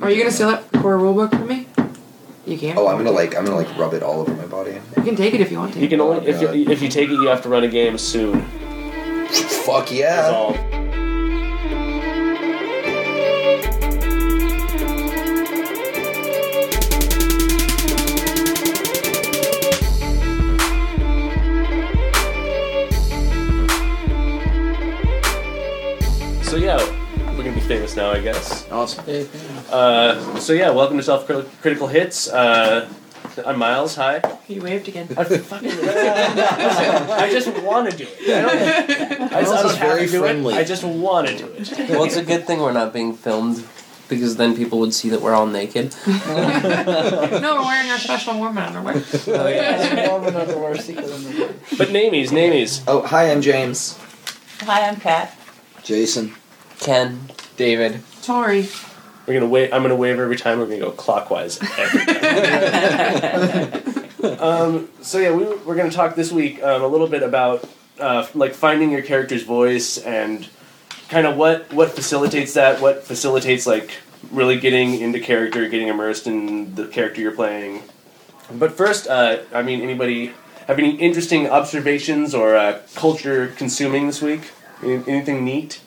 Are you gonna steal that core rulebook from me? You can. Oh, I'm gonna like I'm gonna like rub it all over my body. You can take it if you want to. You can only if you, oh if you take it, you have to run a game soon. Fuck That's yeah! all. Famous now, I guess. Awesome. Uh, so yeah, welcome to Self Critical Hits. Uh, I'm Miles. Hi. You waved again. I fucking I just want to do it. I don't, I, Miles I don't is have very to do friendly. it. I just want to do it. Well, it's a good thing we're not being filmed because then people would see that we're all naked. no, we're wearing our special woman underwear. Oh yeah. Mormon underwear, underwear. But namies, namies. Oh, hi, I'm James. Hi, I'm Kat. Jason. Ken. David. Tori. We're gonna wait. I'm gonna wave every time. We're gonna go clockwise. every time. um, so yeah, we, we're gonna talk this week um, a little bit about uh, like finding your character's voice and kind of what what facilitates that. What facilitates like really getting into character, getting immersed in the character you're playing. But first, uh, I mean, anybody have any interesting observations or uh, culture consuming this week? Any- Anything neat?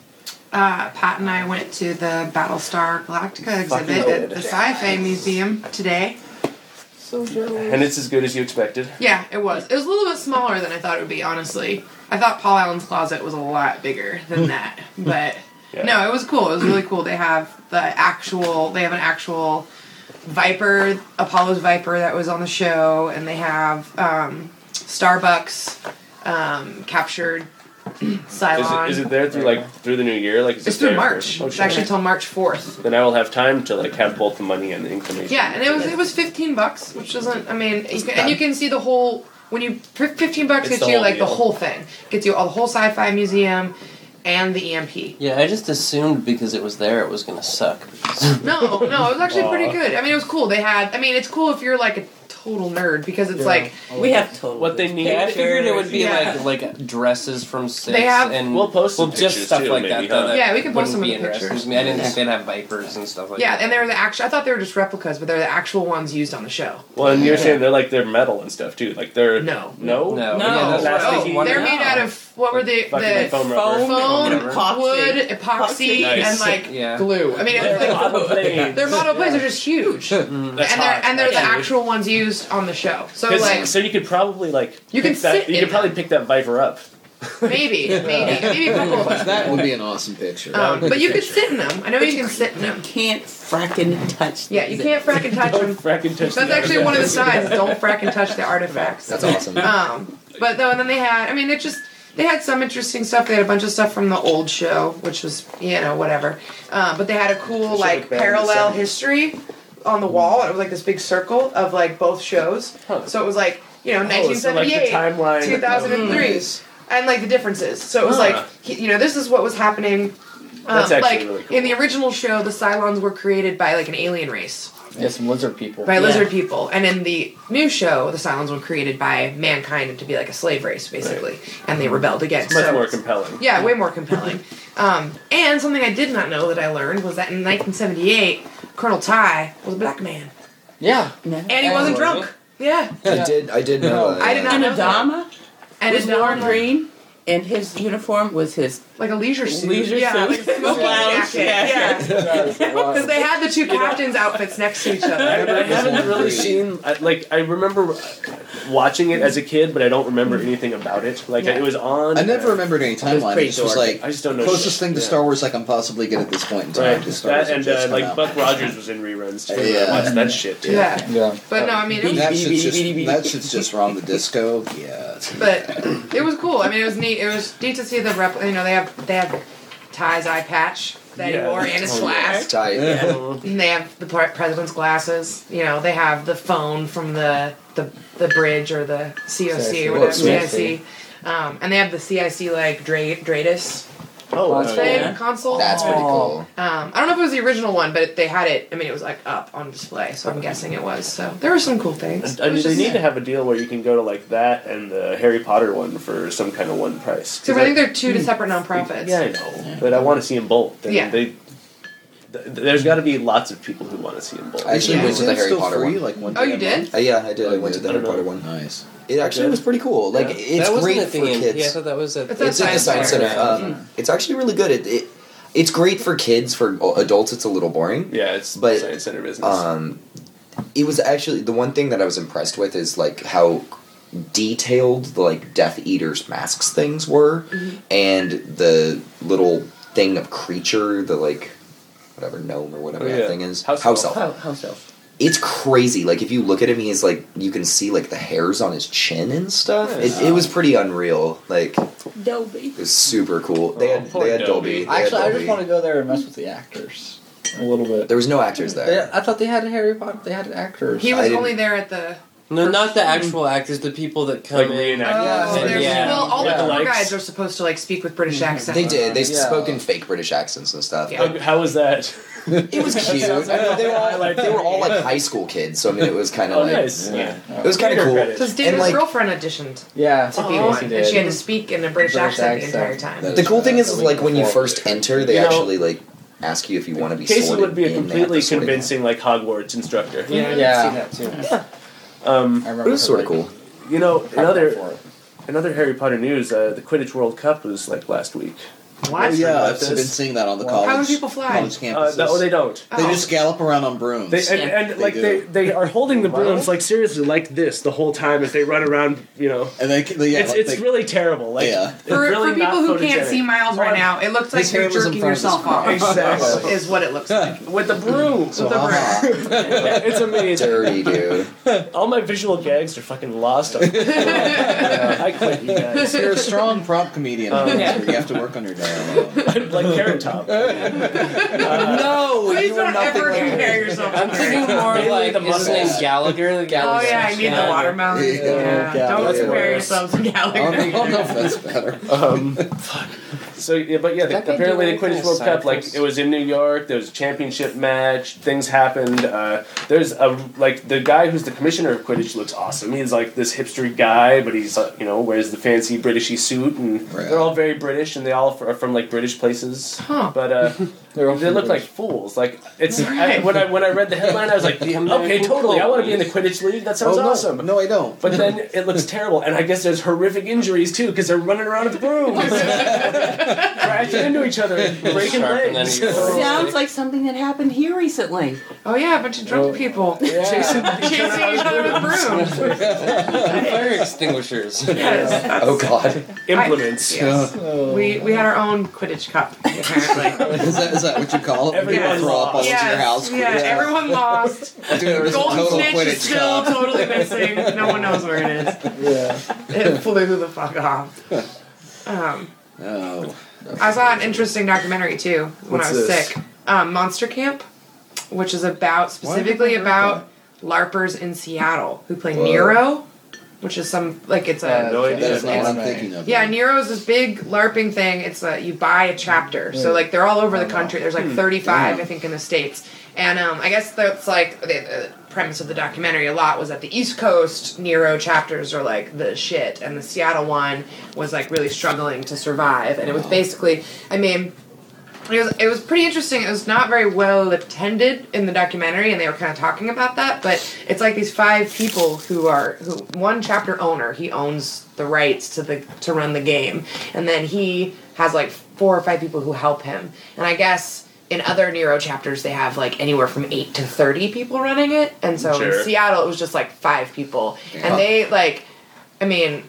Uh, Pat and I went to the Battlestar Galactica exhibit at the Sci-Fi Museum today. And it's as good as you expected. Yeah, it was. It was a little bit smaller than I thought it would be, honestly. I thought Paul Allen's closet was a lot bigger than that. But Yeah. no, it was cool. It was really cool. They have the actual they have an actual Viper, Apollo's Viper that was on the show, and they have um, Starbuck's um, captured Is Cylon. it, is it there through like through the new year? Like is it's it through March. For, oh, it's shit. actually till March fourth. Then I will have time to like have both the money and the inclination. Yeah, and it was it was fifteen bucks, which doesn't. I mean, you can, and you can see the whole when you fifteen bucks It's gets you whole like the whole thing. Gets you all the whole sci-fi museum and the EMP. Yeah, I just assumed because it was there it was gonna suck. No, no, it was actually pretty good. I mean, it was cool. They had. I mean, it's cool if you're like a total nerd because it's like oh, We have total. What they need. Yeah, I figured it would be Yeah. like like dresses from Six They have- and We'll post some well, just pictures, stuff too, like maybe, that. Though, that Yeah, we can post wouldn't some of be the interesting pictures. to me. I didn't think they'd have vipers and stuff like yeah, that. and they're the actual. I thought they were just replicas, but they're the actual ones used on the show. Well, and you're saying they're like they're metal and stuff too. Like they're No. no No, No. yeah, that's what I was Oh, wondering. They're made out of what were they? Fucking The foam rubber. foam, foam, epoxy. wood, epoxy, Nice. and like Yeah. glue. I mean, it's They're like model planes. their model planes are just huge. That's and they're hot, and they're the actually. actual ones used on the show. So 'Cause- like so you could probably like You pick can that, sit you in could probably them. pick that Viper up. maybe, maybe, maybe a couple of us. That would be an awesome picture. Um, but you could sit in them. I know you can sit in them. can't fracking touch. Them. Yeah, you can't frack and touch them. Fracking touch That's the actually one of the artifacts. signs. Don't frack and touch the artifacts. That's awesome. Um, but though, and then they had. I mean, it just they had some interesting stuff. They had a bunch of stuff from the old show, which was you know whatever. Uh, but they had a cool like look bad in the parallel history on the wall. It was like this big circle of like both shows. Huh. So it was like you know Oh, so like the 1978, timeline. 2003, and like the differences. So it was Huh. like you know this is what was happening. Um, That's actually like really cool. in the original show, the Cylons were created by like an alien race Yeah, some lizard people. by Yeah. lizard people, and in the new show, the Cylons were created by mankind to be like a slave race, basically, and they rebelled against. Much so, more compelling. yeah, way more compelling. um, and something I did not know that I learned was that in 1978, Colonel Tigh was a black man, Yeah. and he wasn't drunk. Yeah, I did. I did know. that, I did not And know that. Adama and was his worn dog green, and his uniform was his like a leisure suit. leisure yeah, suit. like a smoking jacket. Yeah, jacket. because they had the two captains' outfits next to each other. I haven't really seen like I remember watching it as a kid, but I don't remember anything about it. Like Yeah. it was on. I never remembered any timeline. pretty It just was like I just don't know. closest shit. thing to Yeah. Star Wars I can possibly get at this point in time. Right, because Star Wars that had and just uh, come like out. Buck Rogers was in reruns too. Yeah. I watched that shit. Too. Yeah, Yeah. but no, I mean, it was, That shit's just beep, beep, that shit's just wrong. The disco, yeah. it's- but it was cool. I mean, it was neat. It was neat to see the rep. You know, they have they have Tigh's eye patch that Yeah. he wore and his Oh, flask. Tight. And they have the pre- president's glasses. You know, they have the phone from the the, the bridge or the COC or whatever sweet. CIC. Um, and they have the CIC like Dra- DRADIS Oh, That's thing yeah. console. That's pretty cool. Um, I don't know if it was the original one, but they had it. I mean, it was like up on display, so I'm guessing it was. So there were some cool things. I It mean, was they just- need to have a deal where you can go to like that and the Harry Potter one for some kind of one price. So I think they're two separate nonprofits. Yeah, I know, but I want to see them both. And Yeah. they th- there's got to be lots of people who want to see him bowl. I actually Yeah. went to the Harry still Potter free? one. Like one Oh, you day a did? month? Uh, yeah, I did. I Oh, went to good. the I Harry don't Potter know. one. Nice. It actually was pretty cool. Like Yeah. it's that great wasn't a thing for in, kids. Yeah, I thought that was at. It's at it's at the Science science Fair. center. Um, it's actually really good. It, it it's great for kids. For adults, it's a little boring. Yeah, it's But, science center business. Um, it was actually the one thing that I was impressed with is like how detailed the like Death Eater's masks things were, and the little thing of creature, the like whatever gnome or whatever Oh, that thing is, House elf. house elf. elf. How, how so? It's crazy. Like if you look at him, he's like you can see like the hairs on his chin and stuff. Nice. It, it was pretty unreal. Like Dobby. it was super cool. They Oh, had poor they had Dobby. Dolby. They had Actually, I just Dolby. want to go there and mess with the actors a little bit. There was no actors They, there. I thought they had a Harry Potter. They had actors. He I was didn't- only there at the. No, not the actual actors. The people that come Like in. reenact- Oh, Yeah. there's, Yeah. well, all Yeah. the tour Likes. guides are supposed to like speak with British mm-hmm. accents. They did. They Yeah. spoke in fake British accents and stuff. Yeah. How- how was that? It was cute. I mean, they were all like they were all like high school kids, so I mean it was kind of Oh, like nice. Yeah. it was kind of cool. credits. Because David's like- girlfriend auditioned Yeah. to be oh, one, he and did. she had to speak in a British, British accent, the entire time. That- The cool thing is, is like when you first enter, they You know- actually like ask you if you want to be Casey would be a in. They have completely to sort it in. convincing like Hogwarts instructor. Yeah, I Yeah. Did see that too. Um, I. It was sort of like, cool. you know, another another Harry Potter news. Uh, the Quidditch World Cup was like last week. Oh, yeah, I've been seeing that on the Wow. college. How do people fly? College Uh, no, they don't. They Oh. just gallop around on brooms. They, and, Yeah, and they like do. they, they are holding the brooms like seriously like this the whole time as they run around. You know, and they, they yeah, it's like it's they, really terrible. Like Yeah. For, really for people not who can't see Miles right now, it looks like His you're hand was in jerking front of his yourself off. Exactly. Is what it looks like. with the broom. With the uh-huh. broom. it's amazing. Dirty dude. All my visual gags are fucking lost. I quit, you guys. You're a strong prop comedian. Um, you have to work on your dialogue. I'm like Carrot Top. no, Please you were don't nothing ever like compare yourself I'm to thinking more Mainly like the is his name muscles. Gallagher? The Oh Gallagher. yeah, I need the watermelon. Yeah. Yeah. Yeah. Don't That's compare worse. yourself to I don't, know, I don't know if Gallagher. that's better. Um, fuck. So yeah, but yeah, the, That guy apparently the Quidditch cool World Cup, like it was in New York. There was a championship match. Things happened. Uh, there's a like the guy who's the commissioner of Quidditch looks awesome. He's like this hipstery guy, but he's uh, you know wears the fancy Britishy suit, and Right. they're all very British, and they all are from like British places. Huh. But uh, They're they look like fools. Like it's I, when I when I read the headline, I was like, okay, totally. I want to be in the Quidditch league. That sounds oh, no. awesome. No, I don't. But then it looks terrible, and I guess there's horrific injuries too because they're running around with brooms, crashing into each other, breaking legs. any of your- Sounds like something that happened here recently. Oh yeah, a bunch of drunk oh, people Yeah. chasing, chasing each other with brooms. Fire extinguishers. Yes. Oh god. Implements. Yes. Oh. We we had our own Quidditch cup apparently. is, that, is that what you call it? Everyone You throw up all lost. into your house. yeah, everyone lost. Dude, there was a Golden total Snitch is still cup. totally missing. No one knows where it is. Yeah. It flew the fuck off. Um, Oh. I saw an interesting documentary too when What's I was this? sick. Um, Monster Camp, which is about specifically about LARPers in Seattle who play Whoa. Nero, which is some like it's a Uh, No idea. That is not what I'm thinking of. yeah, Nero is this big LARPing thing. It's a, you buy a chapter, so like they're all over the country. There's like 35, I think, in the states. And um, I guess that's like the, the premise of the documentary. A lot was that the East Coast Nero chapters are like the shit, and the Seattle one was like really struggling to survive. And it was basically, I mean, it was it was pretty interesting. It was not very well attended in the documentary, and they were kind of talking about that. But it's like these five people who are who one chapter owner. He owns the rights to the to run the game, and then he has like four or five people who help him. And I guess in other Nero chapters, they have like anywhere from eight to thirty people running it. And so Sure. in Seattle, it was just like five people, Yeah. and they like, I mean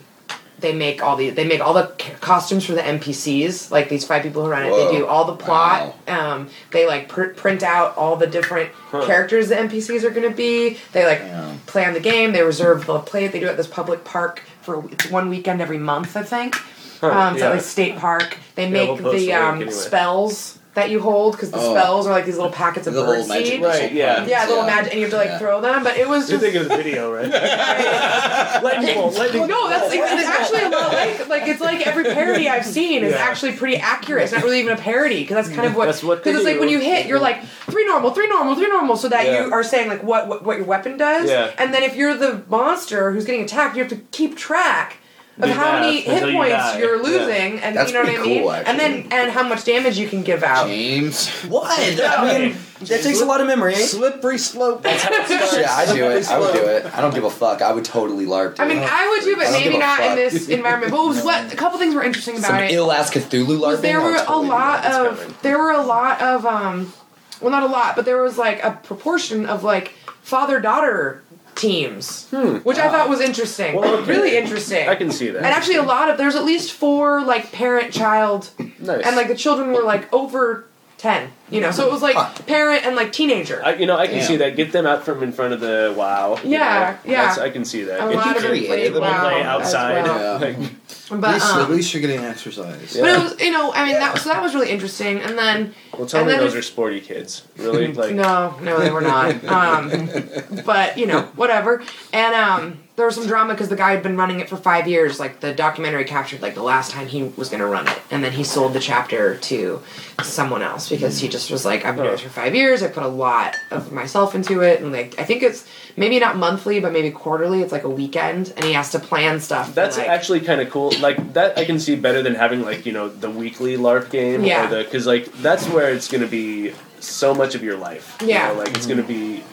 they make all the they make all the costumes for the NPCs. Like these five people who run it, Whoa. they do all the plot. Um, they like pr- print out all the different characters the NPCs are going to be. They like Yeah. play on the game. They reserve the play. They do it at this public park for it's one weekend every month, I think. Huh, um, so yeah. like state park. They Yeah, make we'll the the um, anyway. spells that you hold because the Oh. spells are like these little packets of The bird magic seed. Right, yeah. Yeah, little magic, and you have to like Yeah. throw them. But it was You're just thinking of the video, right? lightning bolt, lightning well, no, that's like, it's actually a lot like like it's like every parody I've seen is Yeah. actually pretty accurate. It's not really even a parody because that's kind of what That's what they because it's like do. when you hit, you're like three normal, three normal, three normal, so that Yeah. you are saying like what, what what your weapon does. Yeah. And then if you're the monster who's getting attacked, you have to keep track of Do how many math until hit you points die. you're losing, and That's you know what I pretty mean. cool, and then actually. and how much damage you can give out. James. What? I mean, that takes a lot of memory. Slippery slope. That's how it starts. Yeah, I do it. I would do it. I don't give a fuck. I would totally LARP. I mean. I would too, but I don't maybe give a not in fuck. this environment. But what was what a couple things were interesting about some it. ill ass Cthulhu LARPing. was there I would were totally a do lot that. of coming. there were a lot of um well not a lot but there was like a proportion of like father daughter teams hmm. which i thought was interesting Well, okay. really interesting I can see that. and actually a lot of there's at least four like parent child nice. and like the children were like over 10 you know so it was like Huh. parent and like teenager I, you know, I can Yeah. see that. Get them out from in front of the wow. Yeah, know. yeah. That's- I can see that. a If lot you of them created them, wow play outside. well. Yeah. Like, At but least, at um, least you're getting exercise. but it was you know i mean that so that was really interesting and then well, tell And me then those if- are sporty kids. Really? Like, no, no, they were not. Um, but you know, whatever. And um, there was some drama because the guy had been running it for five years. Like the documentary captured like the last time he was going to run it, and then he sold the chapter to someone else because he just was like, "I've been doing this oh. for five years. I put a lot of myself into it, and like I think it's maybe not monthly, but maybe quarterly. It's like a weekend, and he has to plan stuff. That's like, actually kind of cool. Like that, I can see better than having like you know the weekly LARP game. Yeah. Or the because like that's where it's going to be so much of your life. you Yeah. know, like it's mm-hmm. going to be.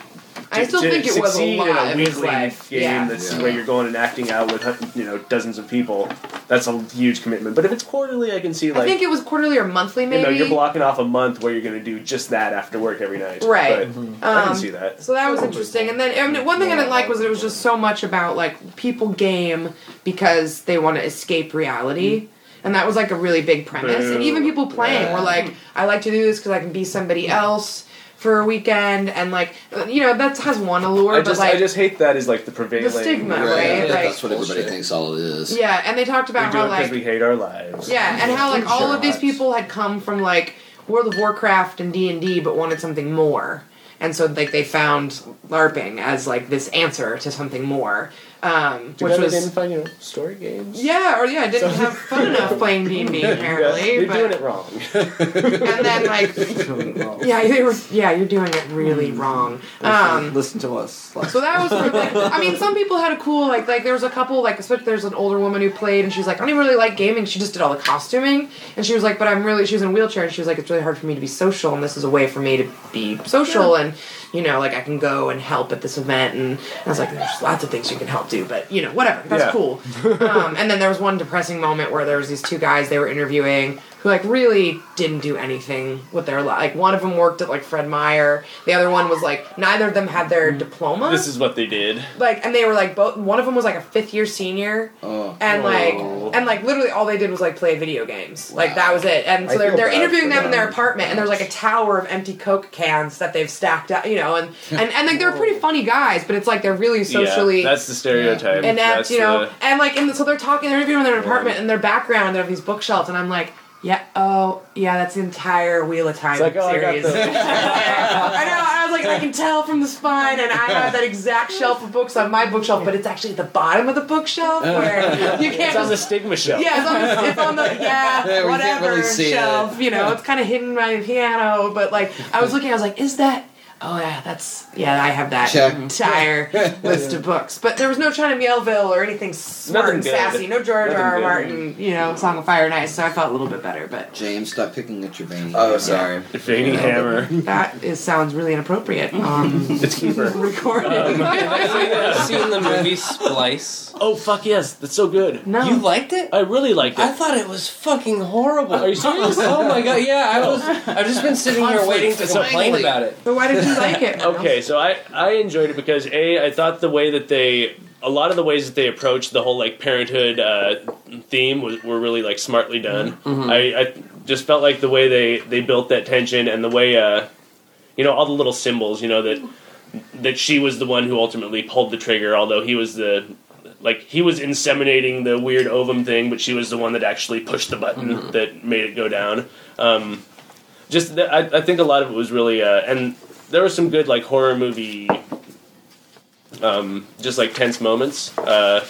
I still to think it was a lot in a of his weekly life. game Yeah. that's Yeah. where you're going and acting out with you know dozens of people. That's a huge commitment. But if it's quarterly, I can see like I think it was quarterly or monthly, you maybe. know you're blocking off a month where you're going to do just that after work every night. Right. But I can Um, see that. So that was interesting. And then I mean, one thing I didn't like was that it was just so much about like people game because they want to escape reality. And that was like a really big premise. And even people playing were like, I like to do this because I can be somebody else for a weekend. And like, you know, that has one allure, I but just like, I just hate that is like the prevailing the stigma, Right, right? yeah, Like- that's what everybody thinks all it is. yeah. And they talked We about do how it because like, we hate our lives. yeah, and how like all of these people had come from like World of Warcraft and D and D, but wanted something more, and so like they found LARPing as like this answer to something more, um, Too which bad they was didn't find you know, story games. yeah, or yeah, I didn't have fun enough playing D and D apparently, You're but doing it wrong. and then like yeah, they were yeah, you're doing it really wrong. Um, Listen to us. so that was sort of like, I mean, some people had a cool like like there was a couple like especially there's an older woman who played and she was like I don't even really like gaming. She just did all the costuming and she was like, but I'm really she was in a wheelchair and she was like it's really hard for me to be social and this is a way for me to be social and you know like I can go and help at this event and I was like there's lots of things you can help do but you know whatever that's Yeah. cool. um, and then there was one depressing moment where there was these two guys they were interviewing who like really didn't do anything with their life. Like one of them worked at like Fred Meyer. The other one was like neither of them had their mm-hmm. diploma. this is what they did. like and they were like both one of them was like a fifth year senior Oh. and like Oh. and like literally all they did was like play video games like that was it and so I they're, they're interviewing for them in their apartment and there's like a tower of empty coke cans that they've stacked up you know and and, and like they're pretty funny guys but it's like they're really socially Yeah, that's the stereotype. And That's you know the- and like and so they're talking they're interviewing in their apartment and their background they have these bookshelves and i'm like yeah oh yeah that's the entire wheel of time It's like, oh, I series the- I know. I was like, I can tell from the spine, and I have that exact shelf of books on my bookshelf, but it's actually at the bottom of the bookshelf uh, where you can't it's on the stigma shelf. Yeah, it's on the, it's on the yeah, Yeah, whatever really see it. shelf. You know, it's kind of hidden by the piano, but like I was looking, I was like, is that? Oh yeah, that's yeah. I have that Check. entire list of books, but there was no China Miéville or anything smart Nothing and good. sassy. No George Nothing R. R. good. Martin. You know, Song of Fire and Ice. So I felt a little bit better, but James, stop picking at your vein. Oh, sorry. Veiny hammer. that is sounds really inappropriate. Um, It's keeper. recording. Have you seen the movie Splice? Oh fuck yes, that's so good. no, You liked it? I really liked it. I thought it was fucking horrible. Are you serious? oh my god, yeah, I was. I've just been sitting here waiting to So- complain about it. But why did you like it? Okay, so I I enjoyed it because a I thought the way that they a lot of the ways that they approached the whole like parenthood uh, theme was, were really like smartly done. I, I just felt like the way they they built that tension and the way uh you know all the little symbols you know that that she was the one who ultimately pulled the trigger although he was the like he was inseminating the weird ovum thing but she was the one that actually pushed the button that made it go down um just th- I, I think a lot of it was really uh and there were some good like horror movie um just like tense moments uh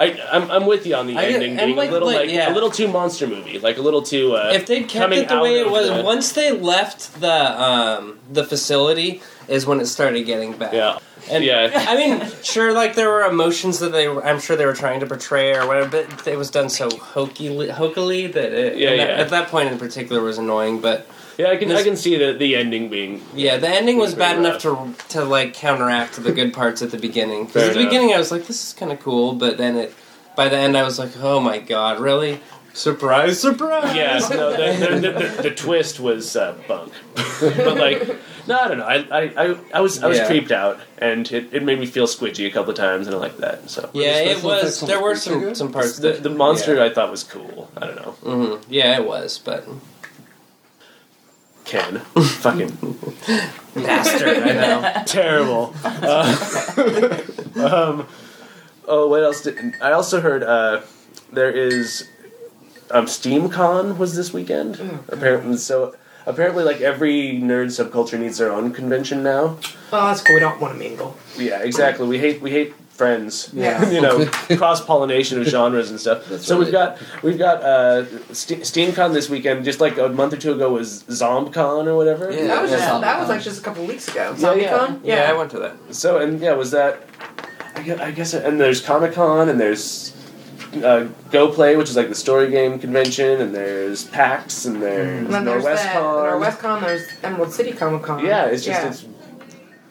I, I'm, I'm with you on the I get- ending and, being like- a little like, like yeah. a little too monster movie, like a little too. Uh, If they'd kept coming it the out way it of was, the- once they left the um, the facility is when it started getting bad. Yeah. And Yeah. I mean, sure, like there were emotions that they, were, I'm sure they were trying to portray or whatever, but it was done so hokily, hokily that it, Yeah, and that- yeah. at that point in particular was annoying. But Yeah, I can I can see the the ending being yeah, the ending was bad very enough to to like counteract the good parts at the beginning. 'Cause Fair at the enough. beginning, I was like, this is kind of cool, but then it, by the end, I was like, oh my god, really? Surprise, surprise! Yeah, no, the, the, the, the, the twist was uh, bunk. but like, no, I don't know. I, I, I, I was I was Yeah. creeped out, and it, it made me feel squidgy a couple of times, and I like that. So Yeah, it special was. effects on There the were creature some good? some parts. the that, the monster yeah. I thought was cool. I don't know. Mhm. Yeah, it was, but Ken, fucking bastard. I know. terrible. Uh, um, oh, what else? Did, I also heard uh, there is um, SteamCon was this weekend. Apparently, so apparently, like every nerd subculture needs their own convention now. Oh, that's cool. We don't want to mingle. Yeah, exactly. We hate we hate friends. Yeah. you know, cross pollination of genres and stuff. That's so we've got we've got uh, Ste- SteamCon this weekend. Just like a month or two ago was ZombCon or whatever. Yeah. That was just that was like just a couple weeks ago. Yeah, yeah. ZombieCon? Yeah, I went to that. So and yeah, was that? I guess, I guess and there's Comic Con and there's uh, Go Play, which is like the story game convention, and there's PAX and there's And there's Norwest that. Con. Norwescon. There's Emerald City Comic Con. Yeah, it's just yeah. it's.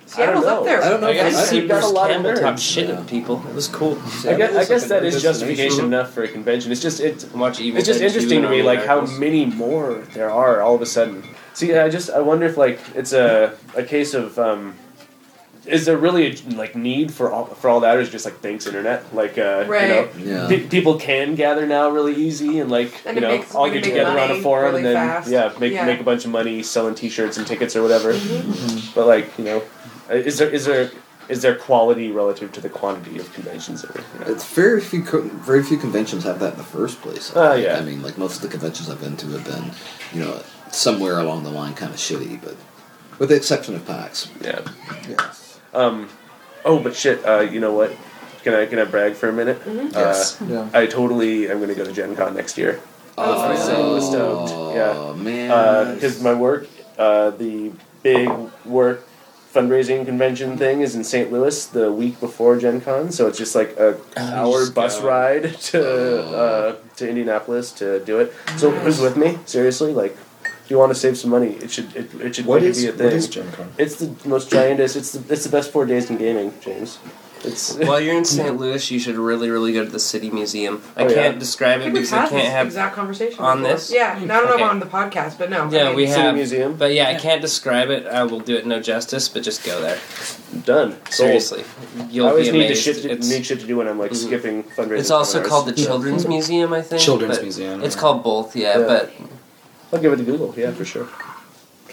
Seattle's I don't up there. I don't know I if got to I- see You've got Bruce a lot of Campbell talk nerds. shit at people. It was cool. I guess, I guess that is justification enough for a convention. It's just it's Watch Evil it's just interesting to me, Army like how many more there are all of a sudden. See, I just I wonder if like it's a a case of um, is there really a like need for all for all that, or is it just like thanks internet? Like uh, Right. you Yeah. know, pe- people can gather now really easy and like And you know makes- all get together on a forum really and then fast. yeah make Yeah. make a bunch of money selling T-shirts and tickets or whatever. Mm-hmm. But like you know, is there is there is there quality relative to the quantity of conventions that are, you know? It's very few, co- very few conventions have that in the first place. I Ah, yeah. I mean, like most of the conventions I've been to have been, you know, somewhere along the line kind of shitty, but with the exception of PAX. yeah. Yeah. Um, oh, but shit. Uh, you know what? Can I can I brag for a minute? Yes. Yeah. Uh, I totally am going to go to Gen Con next year Oh, I'm so stoked. Yeah. Oh, man. because my work, uh, the big work fundraising convention thing is in St. Louis the week before Gen Con, so it's just like a hour bus ride to Oh. uh, to Indianapolis to do it. So who's with me? Seriously, like. If you want to save some money, it should it, it should What really is be a thing. is Gen Con? It's the most giantest. It's the it's the best four days in gaming, James. It's While you're in St. Louis, you should really, really go to the City Museum. I Oh, yeah. can't describe it we've because I can't have. exact conversation on before. this? Yeah, I don't know Okay. about on the podcast, but no. I Yeah, mean, we City have. Museum. But yeah, I can't describe it. I will do it no justice, but just go there. done. Sold. Seriously, you'll I always be need to amazed. shit to, it's, need shit to do when I'm like Mhm. skipping fundraising. it's also seminars. called the Children's Museum, I think. Children's but Museum. It's yeah. called both, yeah, Yeah. but I'll give it to Google. Yeah, for sure.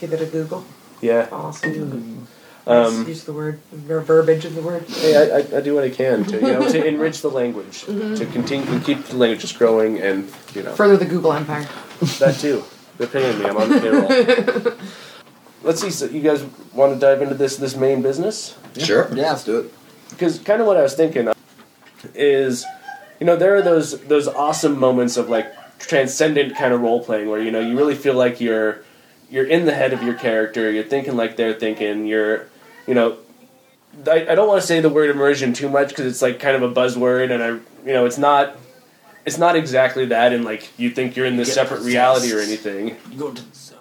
Give it a Google. Yeah. Awesome. Um, Use the word ver- verbiage of the word. hey, I, I, I do what I can to you know to enrich the language, Mm-hmm. to continue to keep the language just growing, and you know Further the Google empire. that too. They're paying me. I'm on the payroll. Let's see. So you guys want to dive into this this main business? Sure. Yeah, let's do it. because kind of what I was thinking is, you know, there are those those awesome moments of like transcendent kind of role playing where you know you really feel like you're you're in the head of your character. You're thinking like they're thinking. You're, you know, I, I don't want to say the word immersion too much because it's like kind of a buzzword, and I you know it's not. It's not exactly that, and like you think you're in this Get separate reality or anything. you go to the zone.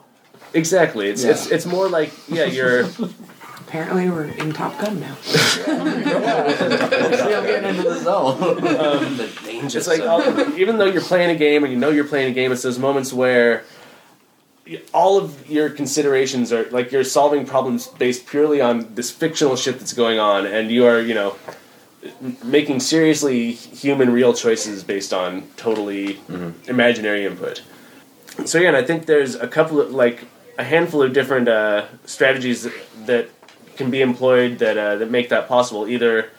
Exactly, it's it's it's more like yeah, you're Apparently, we're in Top Gun now. Still getting into the zone. um, the danger It's like zone. all, even though you're playing a game and you know you're playing a game, it's those moments where y- all of your considerations are like you're solving problems based purely on this fictional shit that's going on, and you are you know making seriously human real choices based on totally imaginary input. So yeah, and I think there's a couple of like a handful of different uh, strategies that, that can be employed that uh, that make that possible. Either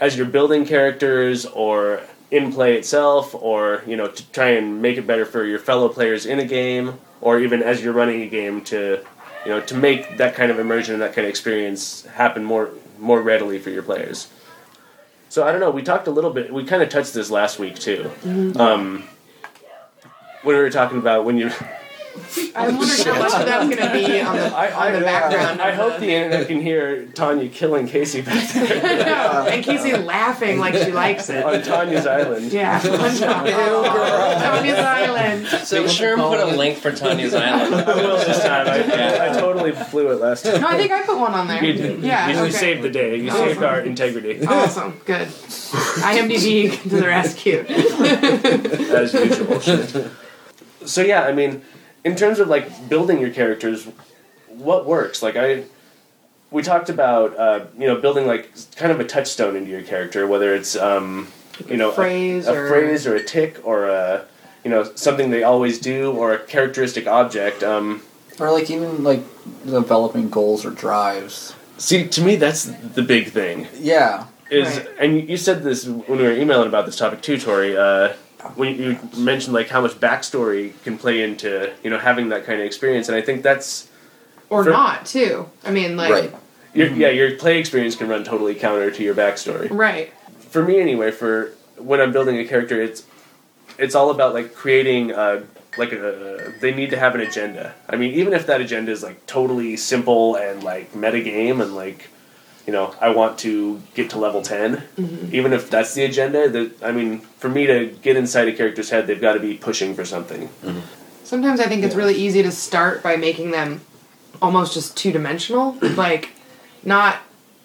as you're building characters, or in play itself, or you know to try and make it better for your fellow players in a game, or even as you're running a game to you know to make that kind of immersion and that kind of experience happen more more readily for your players. So I don't know. We talked a little bit. We kind of touched this last week too. Um, when we were talking about when you I'm wondering how much of that's going to be on the, I, on I, the background. I of hope the internet can hear Tanya killing Casey back there no, and Casey laughing like she likes it. on Tanya's island. Yeah, on Tanya's Island. So Make sure and put a link for Tanya's Island. I will this time. I, I totally blew it last time. No, I think I put one on there. You did. Yeah, You okay. saved the day. You Awesome. saved our integrity. Awesome, good. IMDb to the rescue. as usual. so yeah, I mean, in terms of like building your characters, what works? Like I, we talked about uh, you know building like kind of a touchstone into your character, whether it's um, you know a- phrase a, or- phrase or a tick or a you know something they always do or a characteristic object. Um, Or like even like developing goals or drives. see, to me, that's the big thing. Yeah. is Right. and you- you said this when we were emailing about this topic too, Tori. Uh, when you mentioned like how much backstory can play into you know having that kind of experience, and I think that's Or For- not, too. I mean, like. Right. your, yeah your play experience can run totally counter to your backstory. Right. For me, anyway, for when I'm building a character, it's it's all about like creating uh, like a they need to have an agenda. I mean, even if that agenda is like totally simple and like meta game and like you know I want to get to level 10 mm-hmm. even if that's the agenda. That I mean, for me to get inside a character's head, they've got to be pushing for something. Mm-hmm. Sometimes I think it's really easy to start by making them almost just two dimensional, like not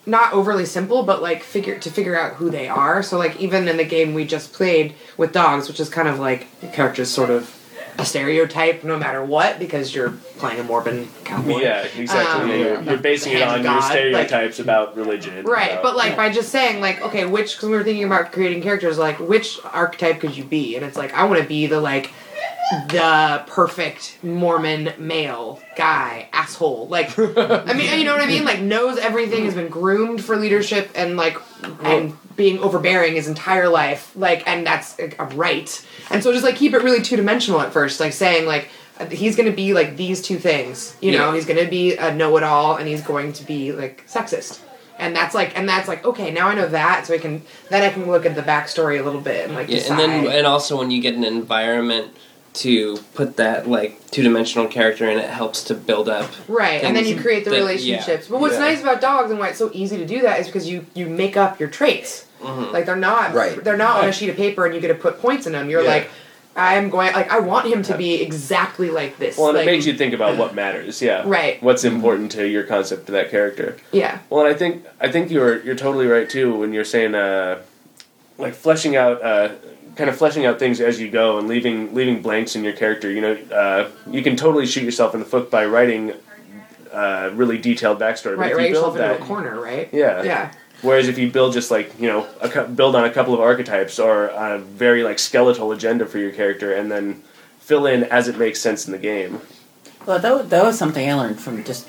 not overly simple, but like figure to figure out who they are. So like even in the game we just played with dogs, which is kind of like the character's sort of a stereotype no matter what because you're playing a Mormon cowboy. Yeah, exactly. Um, yeah, you're, you're basing it on of your God, like- stereotypes about religion. Right, about- but like by just saying like okay, which because we were thinking about creating characters, like which archetype could you be? And it's like I want to be the like the perfect Mormon male guy asshole. Like I mean, you know what I mean? Like knows everything, has been groomed for leadership and like and being overbearing his entire life. Like and that's a right. And so just like keep it really two dimensional at first, like saying like he's going to be like these two things. You know, Yeah. he's going to be a know-it-all and he's going to be like sexist and that's like and that's like okay now i know that so i can then i can look at the backstory a little bit and like Yeah, decide. and then and also when you get an environment to put that like two dimensional character in, it helps to build up. right and then you create the that- relationships but what's Yeah. nice about dogs and why it's so easy to do that is because you you make up your traits Mhm. like they're not Right. they're not on a sheet of paper and you get to put points in them you're Yeah. like i'm going like i want him to be exactly like this well, and like, it makes you think about what matters. Yeah. right What's important to your concept to that character. yeah Well, and I think I think you're you're totally right too when you're saying uh, like fleshing out uh, kind of fleshing out things as you go and leaving leaving blanks in your character. You know, uh, you can totally shoot yourself in the foot by writing uh, really detailed backstory. But right if right you yourself build into a corner right yeah. yeah Whereas if you build just like you know a, cou- build on a couple of archetypes or a very like skeletal agenda for your character and then fill in as it makes sense in the game. Well, that, that was something I learned from just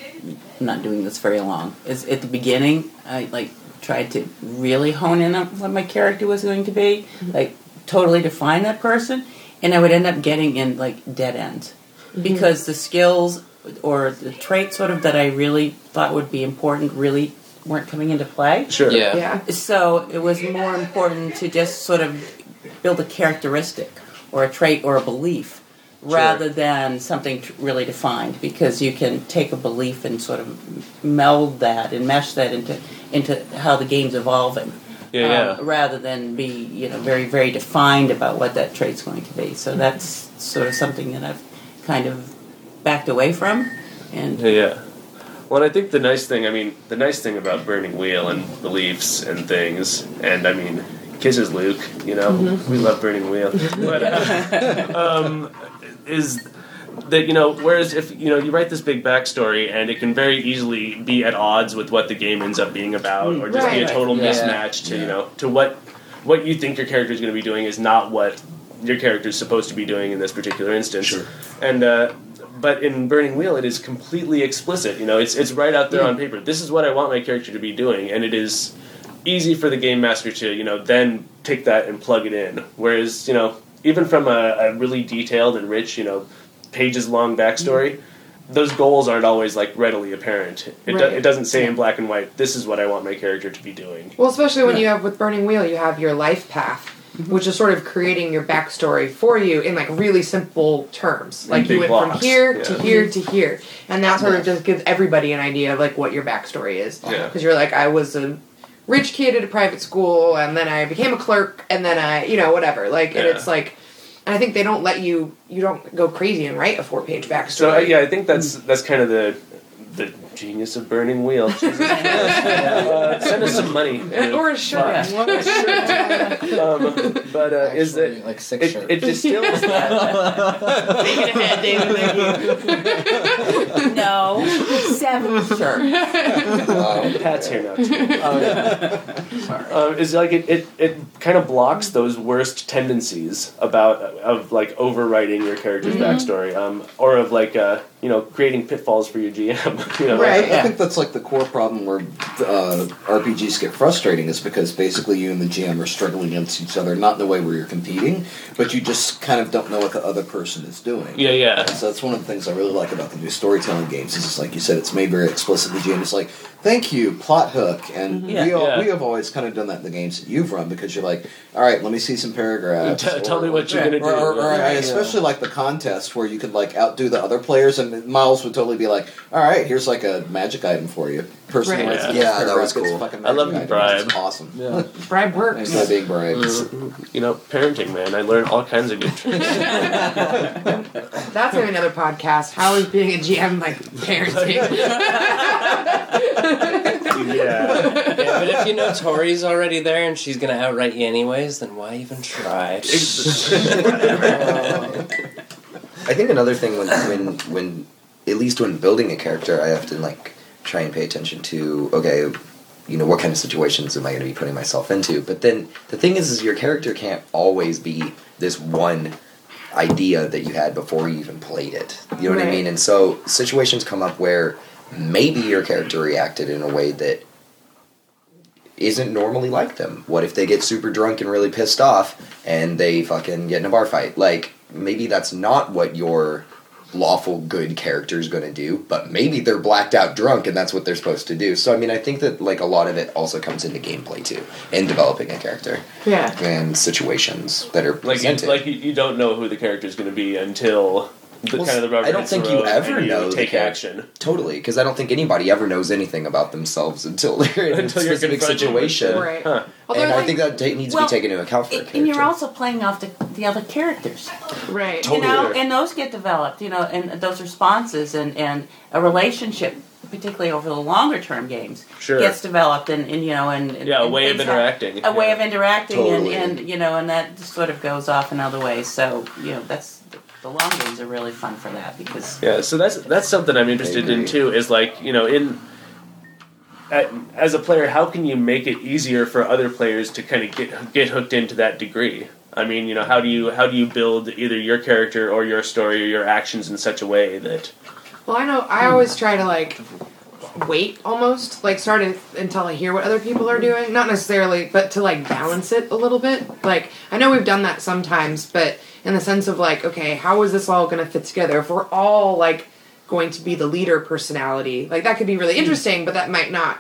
not doing this very long. Is at the beginning, I like tried to really hone in on what my character was going to be, like totally define that person, and I would end up getting in like dead ends mm-hmm. because the skills or the traits sort of that I really thought would be important really weren't coming into play. Sure. Yeah. yeah So it was more important to just sort of build a characteristic or a trait or a belief rather than something t- really defined because you can take a belief and sort of meld that and mesh that into into how the game's evolving Yeah. um, Yeah. rather than be you know very very defined about what that trait's going to be so that's sort of something that I've kind of backed away from and Yeah, yeah. Well, I think the nice thing, I mean, the nice thing about Burning Wheel and beliefs and things, and I mean, kisses Luke, you know, we love Burning Wheel, but uh, um, is that you know, whereas if you know you write this big backstory and it can very easily be at odds with what the game ends up being about, or just be a total Yeah. mismatch to you know to what what you think your character is going to be doing is not what your character is supposed to be doing in this particular instance. Sure. And uh, but in Burning Wheel, it is completely explicit. You know, it's it's right out there on paper. This is what I want my character to be doing, and it is easy for the game master to you know then take that and plug it in. Whereas you know even from a, a really detailed and rich you know pages long backstory. Those goals aren't always like readily apparent. It, do, it doesn't say in black and white. This is what I want my character to be doing. Well, especially when you have with Burning Wheel, you have your life path, mm-hmm. which is sort of creating your backstory for you in like really simple terms. Like you big went from here yeah. to here to here, and that sort of just gives everybody an idea of like what your backstory is. Yeah. Because you're like, I was a rich kid at a private school, and then I became a clerk, and then I, you know, whatever. Like, and it's like. And I think they don't let you. You don't go crazy and write a four-page backstory. So uh, yeah, I think that's that's kind of the the genius of Burning Wheel. Jesus. uh, send us some money. And- or a shirt. Um, but uh, is Actually, that like six it, shirts? it distills that Take it ahead, David. Thank you. No, seven shirts. Wow. Pat's here now too. oh yeah. Sorry. Um, is like it, it, it kind of blocks those worst tendencies about of like overwriting your character's backstory, um, or of like uh, you know creating pitfalls for your GM. you know, Right. I Yeah. think that's like the core problem where uh, RPGs get frustrating is because basically you and the GM are struggling against each other, not in a way where you're competing, but you just kind of don't know what the other person is doing. Yeah, yeah. So that's one of the things I really like about the new storytelling games. Is it's like you said, it's made very explicit. The GM is like, "Thank you, plot hook," and mm-hmm. Yeah. we all, Yeah. we have always kind of done that in the games that you've run because you're like, "All right, let me see some paragraphs." T- tell me what you're gonna do. or, or, or I Yeah. especially like the contest where you could like outdo the other players, and Miles would totally be like, "All right, here's like a magic item for you." Person Right. Yeah. Yeah, that was it's cool. I love the item. It's bribe. awesome. Yeah. Bribe works. Instead of being bribed. Mm, you know, parenting, man. I learned all kinds of good tricks. That's gonna another podcast. How is being a GM like parenting? yeah. Yeah, but if you know Tori's already there and she's gonna outright you anyways, then why even try? I think another thing when when when at least when building a character, I have to like try and pay attention to okay, you know, what kind of situations am I going to be putting myself into? But then the thing is, is your character can't always be this one idea that you had before you even played it. You know what I mean? And so situations come up where maybe your character reacted in a way that isn't normally like them. What if they get super drunk and really pissed off and they fucking get in a bar fight? Like maybe that's not what your lawful good character is going to do, but maybe they're blacked out drunk and that's what they're supposed to do. So I mean, I think that like a lot of it also comes into gameplay too, in developing a character yeah. and situations that are Like, you, presented. like you, you don't know who the character is going to be until the Well, kind of the rubber I don't hits the think you ever you know take character. action. Totally, because I don't think anybody ever knows anything about themselves until they're in Until a specific situation. Right. Huh. Although and I like- think that ta- needs Well, to be taken into account for a. And you're also playing off the, the other characters. right. Totally. You know, and those get developed, you know, and those responses and, and a relationship, particularly over the longer term games, Sure. gets developed and, and you know, and, and Yeah, a and way of things have- interacting. a way of interacting Totally. and, and you know and that sort of goes off in other ways so you know that's the long games are really fun for that because Yeah, so that's that's something I'm interested in too. Is like you know in. As a player, how can you make it easier for other players to kind of get get hooked into that degree? I mean, you know, how do you how do you build either your character or your story or your actions in such a way that Well, I know. I always try to like wait almost like start it until I hear what other people are doing. Not necessarily, but to like balance it a little bit. Like I know we've done that sometimes, but in the sense of like, okay, how is this all going to fit together? If we're all like going to be the leader personality, like that could be really hmm. interesting, but that might not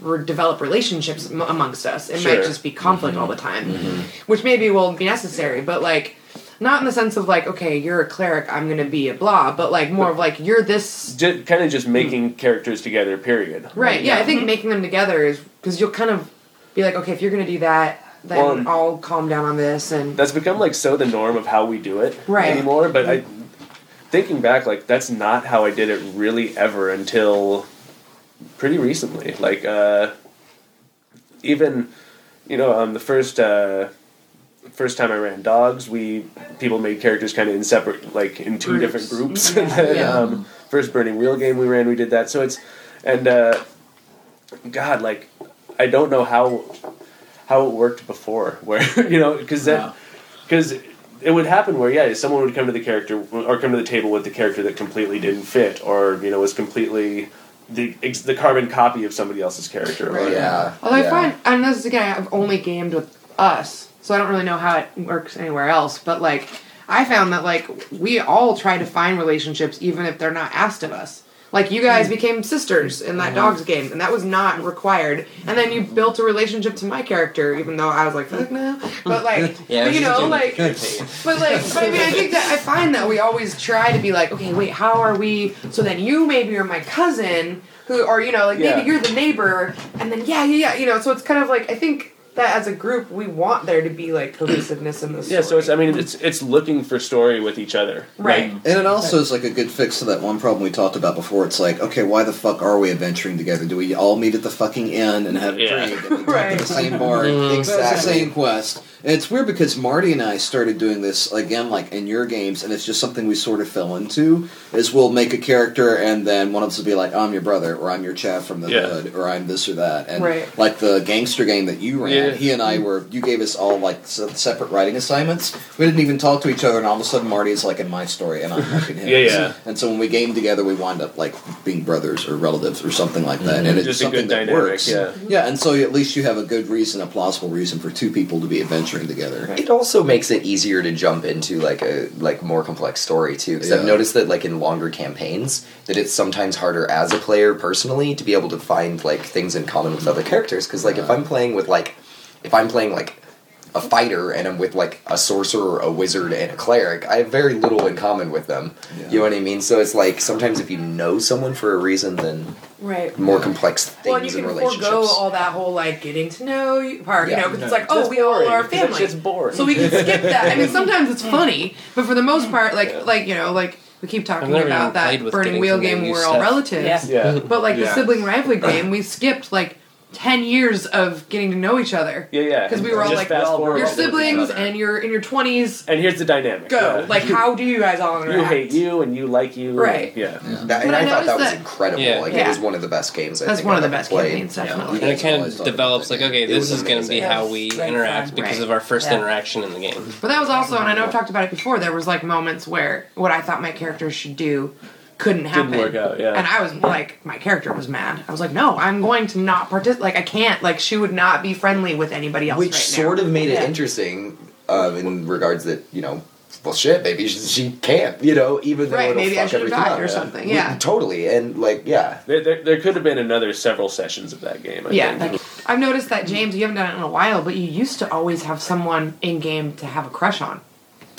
re- develop relationships m- amongst us. It Sure. might just be conflict all the mm-hmm. time, mm-hmm. which maybe will be necessary, but like. Not in the sense of like, okay, you're a cleric, I'm gonna be a blah, but like more of like, you're this j- kind of just hmm. making characters together? Period. Right. Yeah, I think mm-hmm. making them together is because you'll kind of be like, okay, if you're gonna do that, then Well, I'll calm down on this, and That's become like so the norm of how we do it Right. anymore. But I, thinking back, like that's not how I did it really ever until pretty recently. Like uh, even you know um, the first uh, first time I ran dogs, we people made characters kind of in separate like in two Groups. different groups. Yeah. and then Yeah. um, first burning wheel game we ran, we did that. So it's and uh, God, like I don't know how how it worked before, where you know because that Yeah. because it would happen where yeah someone would come to the character or come to the table with the character that completely didn't fit or you know was completely the the carbon copy of somebody else's character or yeah. although yeah. I find, and this is again, I've only gamed with us, so I don't really know how it works anywhere else. But like, I found that like we all try to find relationships even if they're not asked of us. Like you guys became sisters in that dogs game, and that was not required. And then you built a relationship to my character, even though I was like, fuck no. But like, Yeah, but, you know, like, but like, but I mean, I think that I find that we always try to be like, okay, wait, how are we? So then you maybe are my cousin, who, or you know, like Yeah. maybe you're the neighbor, and then yeah, yeah, yeah, you know. So it's kind of like I think that as a group we want there to be like cohesiveness in the story. Yeah, so it's I mean it's it's looking for story with each other. Right. Like, And it also is like a good fix to that one problem we talked about before. It's like, okay, why the fuck are we adventuring together? Do we all meet at the fucking inn and have a Yeah. drink and Right. at the same bar? Mhm. It's the same quest. And it's weird because Marty and I started doing this again, like in your games, and it's just something we sort of fell into. Is we'll make a character, and then one of us will be like, "I'm your brother," or "I'm your chav from the Yeah. hood," or "I'm this or that." And Right. like the gangster game that you ran, Yeah. He and I were. You gave us all like separate writing assignments. We didn't even talk to each other, and all of a sudden Marty's like in my story, and I'm like in his. Yeah, yeah. And so when we game together, we wind up like being brothers or relatives or something like that, and mm-hmm. it's Just a something good that dynamic, works. yeah. Mm-hmm. Yeah, and so at least you have a good reason, a plausible reason for two people to be adventuring together. It also makes it easier to jump into like a like more complex story too, because I've noticed that like in longer campaigns, that it's sometimes harder as a player personally to be able to find like things in common with other characters. Because like if I'm playing with like, if I'm playing like a fighter and I'm with like a sorcerer, a wizard, and a cleric, I have very little in common with them. Yeah. You know what I mean? So it's like sometimes if you know someone for a reason, then right. more complex things Well, and you and can relationships. forego all that whole like getting to know you part, you know, because it's Yeah. like, oh, we all boring, are 'cause that family. shit's boring. So we can skip that. I mean, sometimes it's hmm. funny, but for the most part, like, like you know, like we keep talking about that burning wheel game. you We're all relatives, Yeah. Yeah. but like Yeah. the sibling rivalry game, we skipped like ten years of getting to know each other. Yeah, yeah. Because we were all Just like, fast forward your all with each siblings, other. and you're in your twenties. And here's the dynamic. Go Yeah. like, how do you guys all interact? you hate you and you like you. Right. Yeah. That, But and I I, thought that noticed was incredible. Yeah. Like Yeah. it was one of the best games. I That's think one of the best played. campaigns, definitely. And it kind of develops like, okay, this is going to be amazing. how we Right, interact because Right. of our first Yeah. interaction in the game. But that was also, and I know I've talked about it before. There was like moments where what I thought my character should do couldn't happen. work out, yeah. And I was like, my character was mad. I was like, no, I'm going to not participate. Like, I can't. Like, she would not be friendly with anybody else. Which right sort now. of made it interesting um, in regards that you know, well, shit, maybe she, she can't. You know, even though Right, it'll maybe I fuck should have everything died up. or something. Yeah. totally. And like, yeah, There, there, there could have been another several sessions of that game. I Yeah, think. like, I've noticed that James, you haven't done it in a while, but you used to always have someone in game to have a crush on.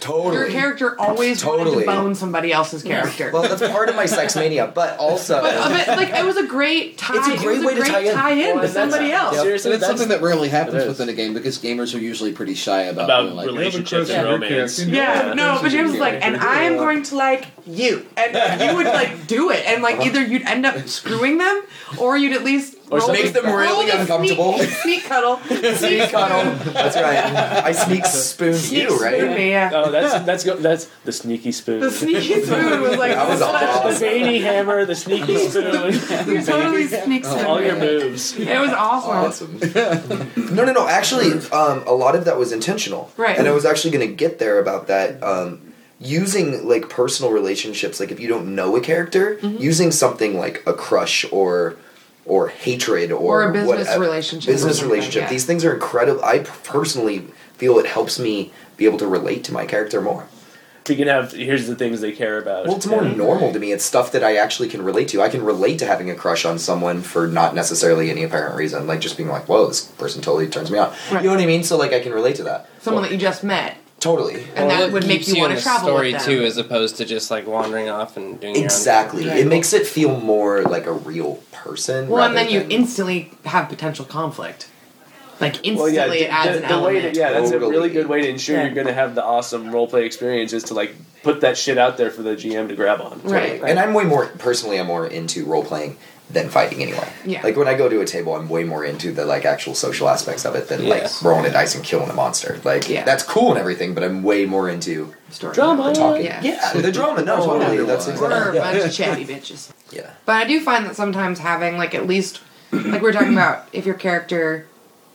Totally. Your character always wanted Totally. to bone somebody else's character. Well, that's part of my sex mania, but also. but, uh, but like it was a great tie. It's a great it was way a to great tie in. tie in Well, with somebody else. Yep. Seriously, And it's that's- something that rarely happens within a game because gamers are usually pretty shy about, About being like, relationships and romance. Yeah, Yeah. no, but James was like, and I am going to like you, and you would like do it, and like uh-huh. either you'd end up screwing them, or you'd at least Or roll make them really roll uncomfortable. Sneak, sneak cuddle, Sneak cuddle. That's right. I sneak spoon Sneak you, right? spoon yeah. Oh, that's that's go, that's the sneaky spoon. The sneaky spoon was like That was the awesome. veiny hammer, the sneaky spoon, You totally sneak spoon all your moves. It was awesome. Awesome. no, no, no. Actually, um, a lot of that was intentional. Right. And I was actually going to get there about that. Um, using like personal relationships, like if you don't know a character, Mm-hmm. using something like a crush or or hatred or Or a business whatever- relationship or Business relationship. yeah. These things are incredible. I personally feel it helps me be able to relate to my character more. You can have here's the things they care about. Well, it's more Yeah. normal to me. It's stuff that I actually can relate to. I can relate to having a crush on someone for not necessarily any apparent reason, like just being like, "Whoa, this person totally turns me on." Right. You know what I mean? So like, I can relate to that. Someone that you just met, Totally. and Well, that it would make keeps you want in to the travel story with them. too, as opposed to just like wandering off and doing your own Exactly. It makes it feel more like a real person. Well, and rather then you instantly have potential conflict. Like instantly, Well, yeah, it adds the, an the way element. to, yeah, that's a really good way to ensure Yeah. you're going to have the awesome roleplay experience is to like put that shit out there for the GM to grab on. Right. And I'm way more personally. I'm more into role playing than fighting anyway. Yeah. Like when I go to a table, I'm way more into the like actual social aspects of it than Yeah. like rolling a dice and killing a monster. Like Yeah. that's cool and everything, but I'm way more into Story. Drama. the talking. Yeah. Yeah, the drama. No, Oh, totally. That's yeah. We're exactly. a bunch of chatty bitches. yeah. But I do find that sometimes having like at least like we are talking about if your character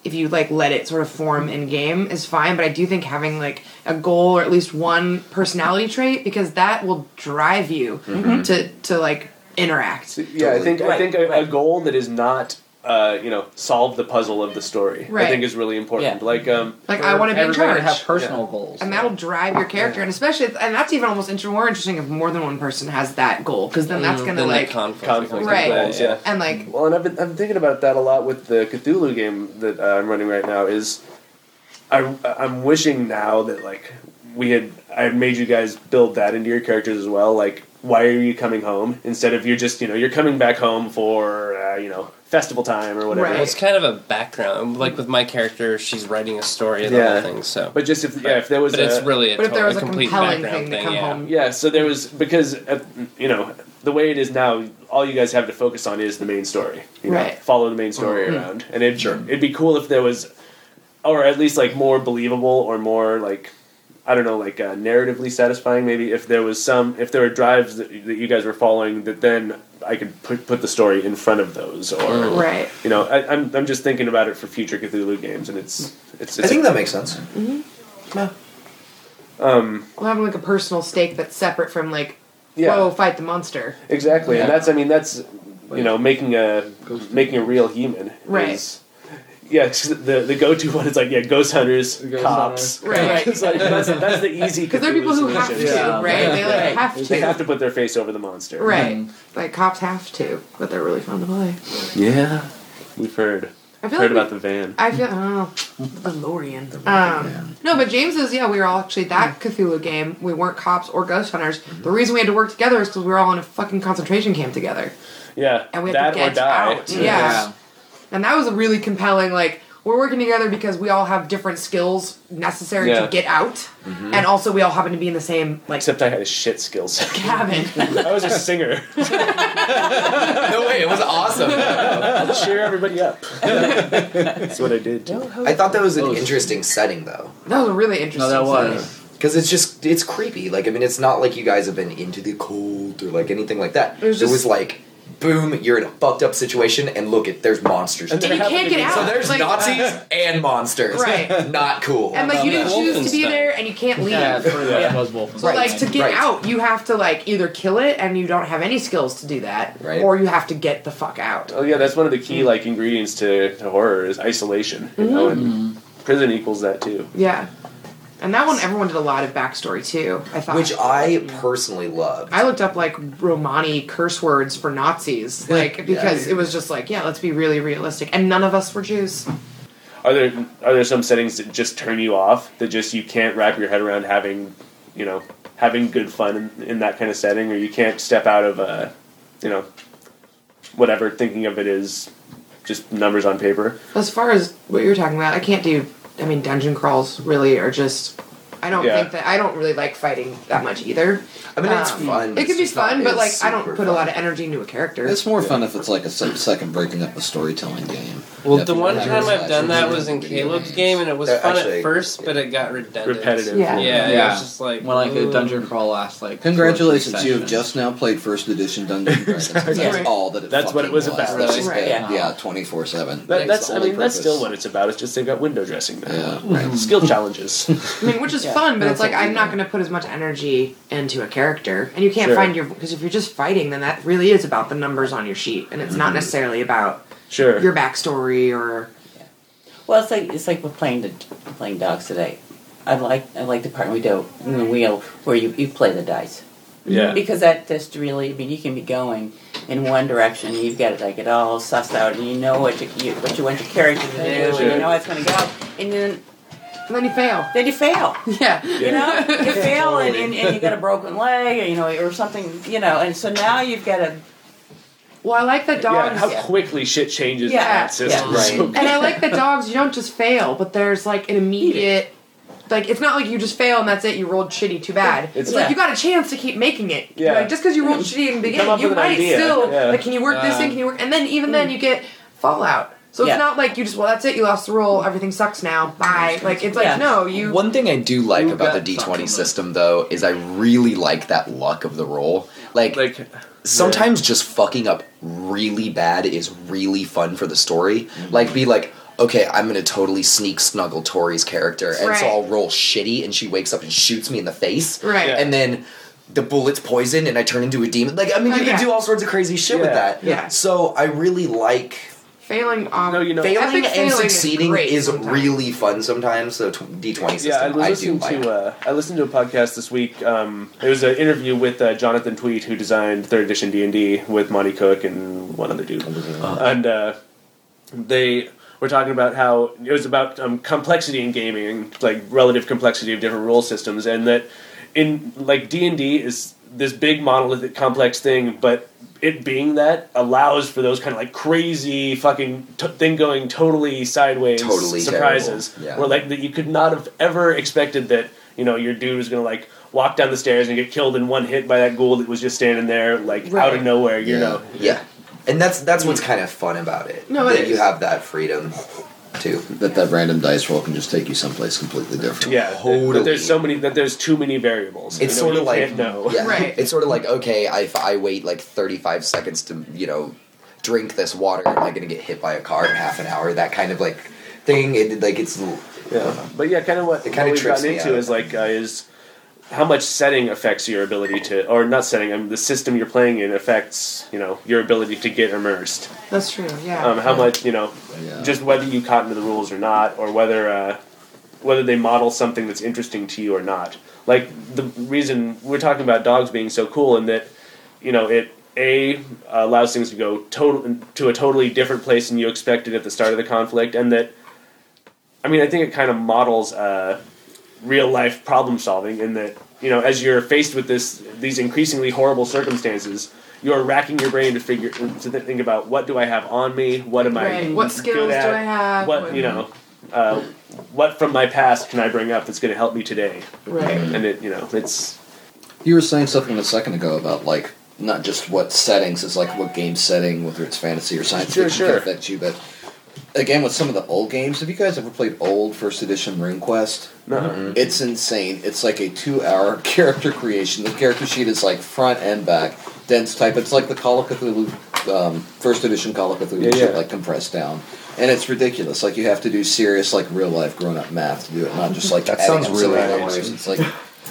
if you like let it sort of form in game is fine, but I do think having like a goal or at least one personality trait because that will drive you Mm-hmm. to to like interact. Yeah, I think I think a, a goal that is not uh, you know, solve the puzzle of the story. I think is really important. Yeah. Like, um, Like I want to be in charge. have personal goals. and that'll drive your character, and especially, and that's even almost inter- more interesting if more than one person has that goal, because then that's gonna Then like, that conflict, conflict Right. goals, yeah. and like, Well, and I've been, I've been thinking about that a lot with the Cthulhu game that uh, I'm running right now. Is I I'm wishing now that like we had I had made you guys build that into your characters as well. Like, why are you coming home instead of you're just you know you're coming back home for uh, you know festival time or whatever. Right. Well, it's kind of a background. Like with my character, she's writing a story and Yeah. other things. So, But just if yeah, if there was but a, it's really a, but if there was a complete compelling background thing to come yeah. home, Yeah, so there was because uh, you know the way it is now, all you guys have to focus on is the main story. You know, Right. Follow the main story Mm-hmm. around, and it Sure. it'd be cool if there was, or at least like more believable or more like. I don't know, like uh, narratively satisfying. Maybe if there was some, if there were drives that, that you guys were following, that then I could put put the story in front of those, or right? you know, I, I'm I'm just thinking about it for future Cthulhu games, and it's it's. it's I think that makes sense. um, Well, having like a personal stake that's separate from like, yeah. whoa, fight the monster. Exactly, and that's I mean that's you know making a making a real human. Right. Is, yeah, 'cause the the go to one is like yeah, ghost hunters, Ghost cops. hunters. Right. It's like, that's, that's the easy. Because there are people who have to. Yeah. right? They like Right. have to, They have to put their face over the monster. right? Mhm. Like cops have to, but they're really fun to play. Yeah, we've heard I feel heard like about the van. I feel oh, the DeLorean. Um, no, but James is yeah. We were all actually that Cthulhu game. We weren't cops or ghost hunters. The reason we had to work together is because we were all in a fucking concentration camp together, Yeah, and we had that to get or die. out. Yeah. And that was a really compelling. Like we're working together because we all have different skills necessary Yeah. to get out, mm-hmm. and also we all happen to be in the same like Except I had a shit skill set. cabin. I was a singer. no way, it was awesome. I'll cheer everybody up. That's what I did. Too. I thought that was an Oh. interesting setting though. that was a really interesting. No, that setting. was. Because it's just it's creepy. Like I mean, it's not like you guys have been into the cold or like anything like that. It was It just- was like, boom, you're in a fucked up situation, and look at there's monsters. And And you can't get out. so there's like, Nazis and monsters. Right. Not cool. And like you didn't choose to be Wolfenstein. there, and you can't leave. Yeah, it's pretty much Yeah. was Wolfenstein. So like to get right. out, you have to like either kill it, and you don't have any skills to do that, Right. or you have to get the fuck out. Oh yeah, that's one of the key like ingredients to, to horror is isolation. You know, and Mm-hmm. prison equals that too. Yeah, and that one everyone did a lot of backstory too. I thought, Which I personally loved. I looked up like Romani curse words for Nazis, like because it was just like yeah, let's be really realistic, and none of us were Jews. Are there are there some settings that just turn you off that just you can't wrap your head around having, you know, having good fun in, in that kind of setting, or you can't step out of a, you know, whatever thinking of it is just numbers on paper. As far as what you're talking about, I can't do. I mean, dungeon crawls really are just. I don't Yeah. think that I don't really like fighting that much either. I mean, it's Um, fun. It It's could be just not- fun, but it's like I don't super put a lot of energy into a character. It's more fun if it's like a se- second breaking up a storytelling game. Well, the one time I've done that was in Caleb's game, and it was fun actually, at first, but it got redundant. Repetitive. Yeah. Yeah, it Yeah. was just like when like a ooh. dungeon crawl lasts like Congratulations, you have just now played first edition Dungeons and Dragons. That's Exactly. all that it That's what it fucking was about. That's just Right. it. Yeah. Yeah, twenty four seven. That, that's I mean that's still what it's about. It's just they've got window dressing now. Yeah. Skill challenges. I mean, which is Yeah. fun, but it's like what we I'm not do. going to put as much energy into a character, and you can't Sure. find your because if you're just fighting, then that really is about the numbers on your sheet, and it's not mm-hmm. necessarily about sure. your backstory or Well, it's like it's like we're playing the playing dogs today. I like I like the part we do in the wheel where you, you play the dice yeah. because that just really I mean you can be going in one direction you've got it like it all sussed out and you know what you, you what you want your character to do and you know how it's going to go and then and then you fail. then you fail. Yeah, You know, you fail and, and, and you got a broken leg, or, you know, or something, you know, and so now you've got to Well, I like the dogs. Yeah, how yeah. quickly shit changes Yeah, in that system. yeah. So- and I like the dogs. You don't just fail, but there's like an immediate. Like it's not like you just fail and that's it. You rolled shitty. Too bad. It's- It's, like you got a chance to keep making it. Yeah. Like just because you rolled shitty in the beginning, up you might idea, still yeah. like. Can you work this in? Um, Can you work? And then even then you get fallout. So it's Yeah. not like you just well that's it. You lost the roll. Everything sucks now. Bye. Like it's like Yeah. no you. One thing I do like about the D20 system, though, is I really like that luck of the roll. Like, like sometimes just fucking up really bad is really fun for the story. Mm-hmm. Like, be like, okay, I'm gonna totally sneak snuggle Tori's character, and so I'll roll shitty, and she wakes up and shoots me in the face, Right. Yeah. and then the bullet's poison, and I turn into a demon. Like, I mean, Oh, you yeah. can do all sorts of crazy shit with Yeah. that. Yeah. So I really like failing. Um, No, you know- Failing epic and failing succeing great is really fun sometimes. So D twenty system, Yeah, I was I, do listening like. to uh, I listened to a podcast this week. Um, it was an interview with uh, Jonathan Tweet, who designed third edition D and D with Monte Cook and one other dude, and uh, they were talking about how it was about um, complexity in gaming, like relative complexity of different rule systems, and that in like D and D is this big monolithic complex thing, but it being that allows for those kind of like crazy fucking t- thing going totally sideways Totally surprises yeah. where like that you could not have ever expected that you know your dude was gonna like walk down the stairs and get killed in one hit by that ghoul that was just standing there like out of nowhere you Yeah. know yeah, and that's that's what's kind of fun about it. No, it that you have that freedom too. That that random dice roll can just take you someplace completely different. yeah that- Totally. that there's so many that there's too many variables It's You know, sort of like can't yeah, Right. It's sort of like okay, I, if I wait like thirty five seconds to you know drink this water, am I going to get hit by a car in half an hour? That kind of like thing. It like it's Yeah, but yeah, kind of what, It what kinda we've gotten me into out. is like uh, is how much setting affects your ability to, or not setting. I mean, the system you're playing in affects you know your ability to get immersed. That's true. Yeah. Um, how much you know, Yeah. just whether you cotton to the rules or not, or whether uh, whether they model something that's interesting to you or not. Like the reason we're talking about dogs being so cool, and that you know it a allows things to go total to a totally different place than you expected at the start of the conflict, and that I mean I think it kind of models uh, real life problem solving in that you know as you're faced with this these increasingly horrible circumstances. You're racking your brain to figure to think about what do I have on me, what am I Right. What skills good do I have? what you know, uh, what from my past can I bring up that's going to help me today? Right. And it, you know, it's You were saying something a second ago about like not just what settings is like what game setting, whether it's fantasy or science Sure, fiction, sure. can you. But again, with some of the old games, have you guys ever played old first edition RuneQuest? no, It's insane. It's like a two-hour character creation. The character sheet is like front and back, dense type. It's like the Call of Cthulhu, um, first edition Call of Cthulhu, Yeah, shit, yeah. like compressed down. And it's ridiculous. Like you have to do serious, like real life grown-up math to do it, not just like That sounds really numbers. It's like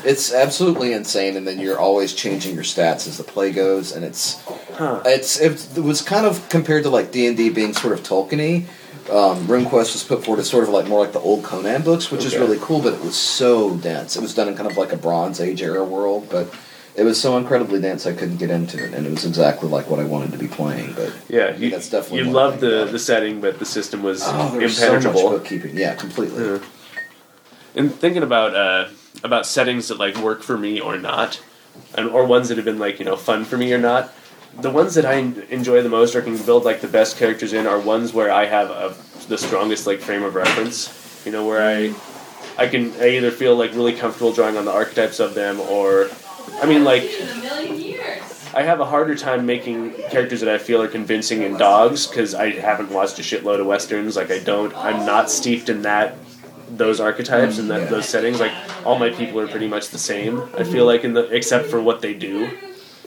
it's absolutely insane. And then you're always changing your stats as the play goes, and it's huh? it's it was kind of compared to like D and D being sort of Tolkien-y. Um, RuneQuest was put forward as sort of like more like the old Conan books, which is really cool, but it was so dense. It was done in kind of like a Bronze Age era world, but it was so incredibly dense I couldn't get into it, and it was exactly like what I wanted to be playing. But Yeah, you, that's definitely you loved the the setting, but the system was oh, was so much impenetrable. bookkeeping. Yeah, completely. Yeah. And thinking about uh, about settings that like work for me or not, and or ones that have been like you know fun for me or not. The ones that I enjoy the most or can build like the best characters in are ones where I have a, the strongest like frame of reference. You know where I I can I either feel like really comfortable drawing on the archetypes of them or I mean like I have a harder time making characters that I feel are convincing in dogs because I haven't watched a shitload of westerns. Like I don't, I'm not steeped in that those archetypes and that those settings. Like all my people are pretty much the same. I feel like in the except for what they do.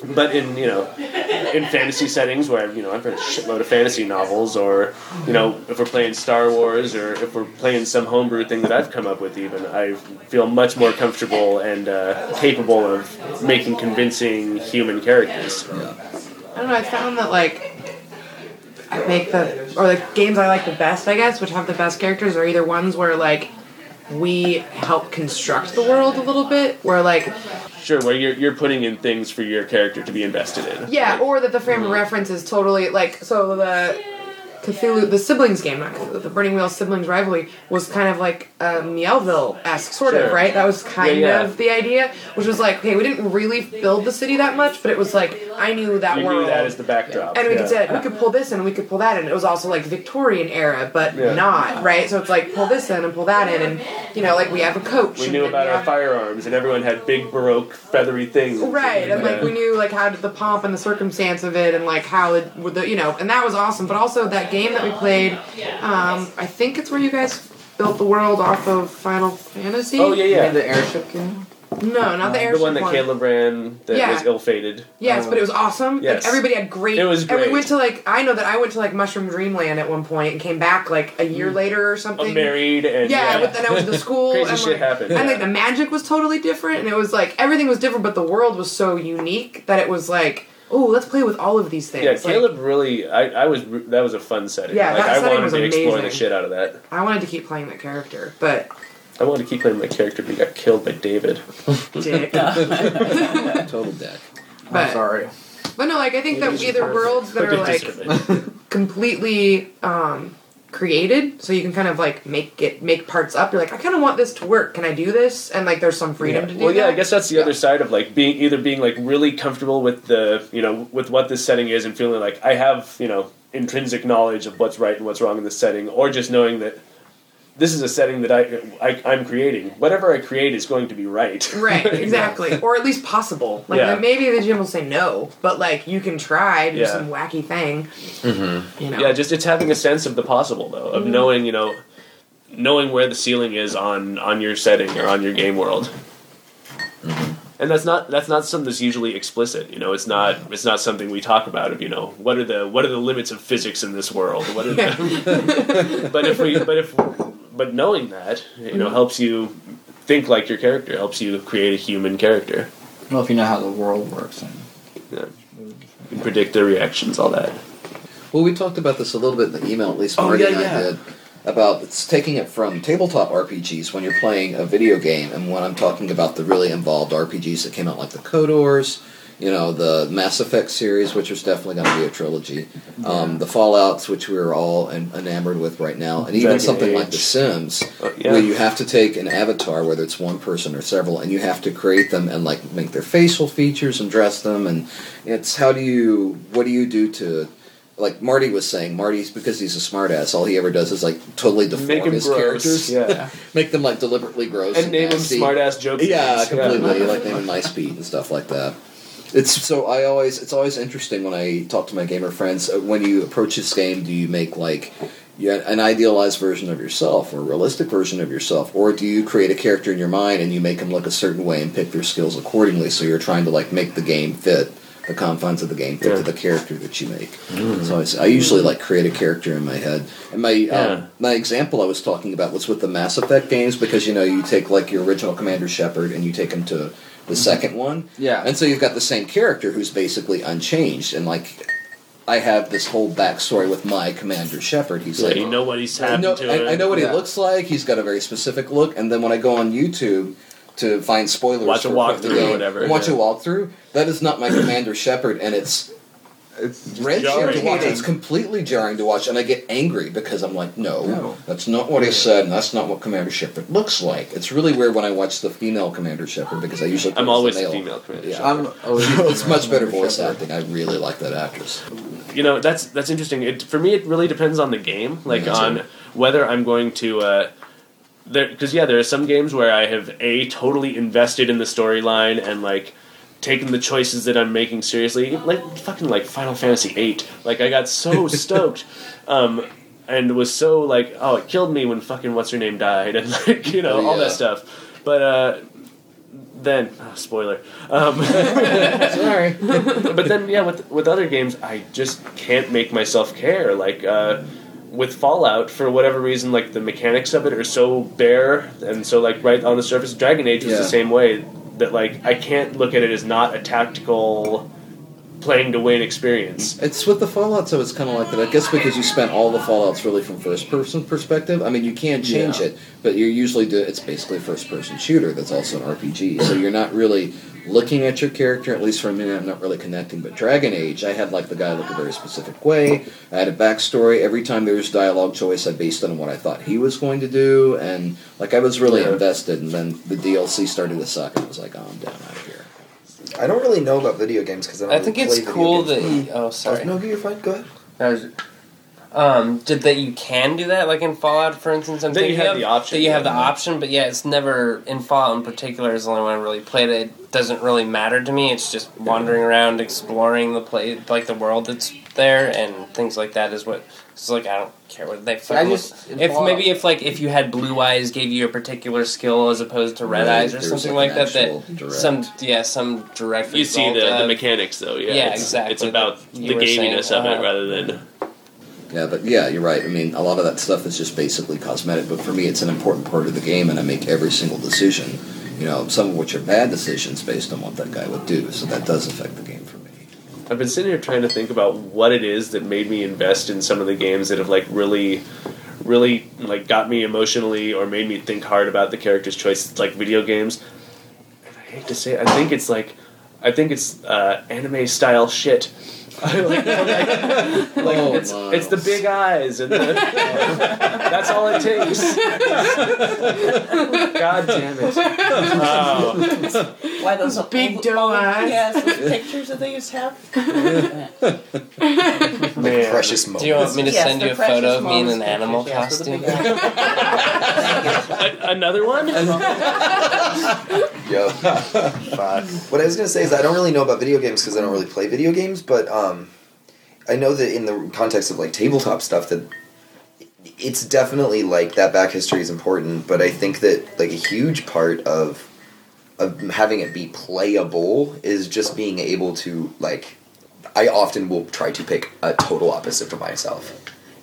But in you know, in fantasy settings where you know I've read a shitload of fantasy novels, or you know if we're playing Star Wars, or if we're playing some homebrew thing that I've come up with, even I feel much more comfortable and uh, capable of making convincing human characters. I don't know. I found that like I make the or the games I like the best, I guess, which have the best characters, are either ones where like we help construct the world a little bit, where like Sure, where you're you're putting in things for your character to be invested in. yeah, or that the frame of mm-hmm. reference is totally like so the Cthulhu, the siblings game, not the Burning Wheel siblings rivalry was kind of like a Miéville esque, sort of, right? That was kind Yeah, yeah. of the idea, which was like, okay, we didn't really build the city that much, but it was like I knew that You world. knew that as the backdrop. and we yeah. could say we could pull this in, and we could pull that in. It was also like Victorian era, but Yeah. not right. So it's like pull this in and pull that in, and you know, like we have a coach. We knew then about we our firearms, and everyone had big baroque feathery things. Right, and like we knew like how did the pomp and the circumstance of it, and like how it would the you know, and that was awesome. But also that game that we played, um, I think it's where you guys built the world off of Final Fantasy. Oh yeah, yeah. The airship game? No, not the um, the one that Caleb ran that Yeah. was ill-fated. Yes, but it was awesome. Yes. Like everybody had great. It was And we great. went to like I know that I went to like Mushroom Dreamland at one point and came back like a year mm. later or something. I'm married and Yeah, but then I went to the school Crazy and shit like, happened. and like the magic was totally different, and it was like everything was different, but the world was so unique that it was like oh, let's play with all of these things. Yeah, Like, Caleb really. I, I was. That was a fun setting. Yeah, like that I setting wanted was to explore the amazing. shit out of that. I wanted to keep playing that character, but I wanted to keep playing my character, but he got killed by David. dick. Total deck. but, I'm sorry. but no, like I think that either worlds that are like completely um, created, so you can kind of like make it make parts up. You're like, I kind of want this to work. Can I do this? And like, there's some freedom to do well, yeah, that. I guess that's the other side of like being either being like really comfortable with the you know with what this setting is and feeling like I have you know intrinsic knowledge of what's right and what's wrong in this setting, or just knowing that this is a setting that I, I I'm creating. Whatever I create is going to be right. Right, exactly, or at least possible. Like Yeah. maybe the gym will say no, but like you can try do Yeah. some wacky thing. Mm-hmm. You know, Yeah, just it's having a sense of the possible though, of knowing you know, knowing where the ceiling is on on your setting or on your game world. And that's not that's not something that's usually explicit. You know, it's not it's not something we talk about. Of you know, what are the what are the limits of physics in this world? What are the, but if we but if but knowing that you know mm-hmm. helps you think like your character helps you create a human character. Well, if you know how the world works, then You can predict their reactions, all that. Well, we talked about this a little bit in the email, at least Oh, Marty yeah, and I yeah. did, about it's taking it from tabletop RPGs when you're playing a video game, and when I'm talking about the really involved RPGs that came out, like the KOTORs, you know, the Mass Effect series, which is definitely going to be a trilogy, um, the Fallout's, which we're all en- enamored with right now, and even Dragon something like The Sims, Uh, yeah. where you have to take an avatar, whether it's one person or several, and you have to create them and like make their facial features and dress them, and it's how do you, what do you do to like Marty was saying, Marty's because he's a smartass. All he ever does is like totally deform his gross, characters, yeah. make them like deliberately gross And name them nasty. smart ass jokes. Yeah, completely. like naming Nice Pete and stuff like that. It's so I always it's always interesting when I talk to my gamer friends. uh, When you approach this game, do you make like an idealized version of yourself or a realistic version of yourself, or do you create a character in your mind and you make them look a certain way and pick their skills accordingly? So you're trying to like make the game fit the confines of the game fit Yeah. to the character that you make. So I usually like create a character in my head. And my Yeah. um, my example I was talking about was with the Mass Effect games because you know you take like your original Commander Shepard and you take him to the second one, yeah. and so you've got the same character who's basically unchanged. And like I have this whole backstory with my Commander Shepard. He's So like you know what he's I happened know, to him. I, I know what Yeah. he looks like. He's got a very specific look. And then when I go on YouTube to find spoilers, Watch a for walkthrough the or whatever, Watch yeah. a walkthrough. That is not my Commander Shepard, and it's It's wrenching to watch. It's completely jarring to watch, and I get angry because I'm like, no, No. that's not what he said, and that's not what Commander Shepard looks like. It's really weird when I watch the female Commander Shepard because I usually I'm put it as always the male. female commander. Yeah. I'm. it's much better voice acting. I really like that actress. you know that's that's interesting. It, for me, it really depends on the game, like Me too. on whether I'm going to. Uh, because yeah, there are some games where I have a totally invested in the storyline and like taken the choices that I'm making seriously, like fucking like Final Fantasy VIII. Like I got so stoked, um, and was so like, oh, it killed me when fucking what's her name died, and like you know Oh, all that stuff. But uh, then, oh, spoiler. Um, Sorry. but then yeah with with other games i just can't make myself care like uh with fallout for whatever reason like the mechanics of it are so bare and so like right on the surface dragon age was Yeah. the same way that like i can't look at it as not a tactical playing to win experience It's with the Fallout, so it's kind of like that. I guess because you spent all the Fallout's really from first person perspective. I mean, you can change Yeah. it, but you're usually do it's basically a first person shooter that's also an RPG. So you're not really looking at your character. At least for a minute, I'm not really connecting. But Dragon Age, I had like the guy look a very specific way. I had a backstory. Every time there was dialogue choice, I based it on what I thought he was going to do, and like I was really Yeah. invested. And then the DLC started to suck, and I was like, oh, I'm down out of here. I don't really know about video games because I don't I really think it's play video cool games. that. Hmm. Oh, sorry. Oh, no, you're fine. Go ahead. I was- um, did that you can do that, like in Fallout, for instance. I'm That you thinking have of, the option, That you have the yeah. option, but yeah, it's never in Fallout in particular. Is the only one I really played. It It doesn't really matter to me. It's just wandering around, exploring the play, like the world that's there, and things like that. Is what. It's like I don't care what they. fucking- just- if Fallout- maybe if like if you had blue eyes, gave you a particular skill as opposed to red Right, eyes or there's, something like, like, that. That direct- some yeah some direct. you see result the, the mechanics though yeah Yeah, it's, exactly, it's about the you were saying, gaminess of it uh-huh. rather than Yeah, but yeah, you're right. I mean, a lot of that stuff is just basically cosmetic, but for me, it's an important part of the game, and I make every single decision. You know, some of which are bad decisions based on what that guy would do, so that does affect the game for me. I've been sitting here trying to think about what it is that made me invest in some of the games that have like really, really like got me emotionally or made me think hard about the character's choices, like video games. And I hate to say, it, I think it's like, I think it's uh, anime style shit. I like, like, like Oh, it's no. it's the big eyes and the, that's all it takes. God damn it! Oh. Why those Big old- doe eyes. Yes, those pictures that they used to have. Man. Precious moments. Do you want me to Yes, send you a photo of me in an animal yes, with the costume? big eyes. A- another one? Yo. Fuck. What I was gonna say is I don't really know about video games because I don't really play video games, but um, Um, I know that in the context of like tabletop stuff that it's definitely like that back history is important. But I think that like a huge part of of having it be playable is just being able to like. I often will try to pick a total opposite of myself.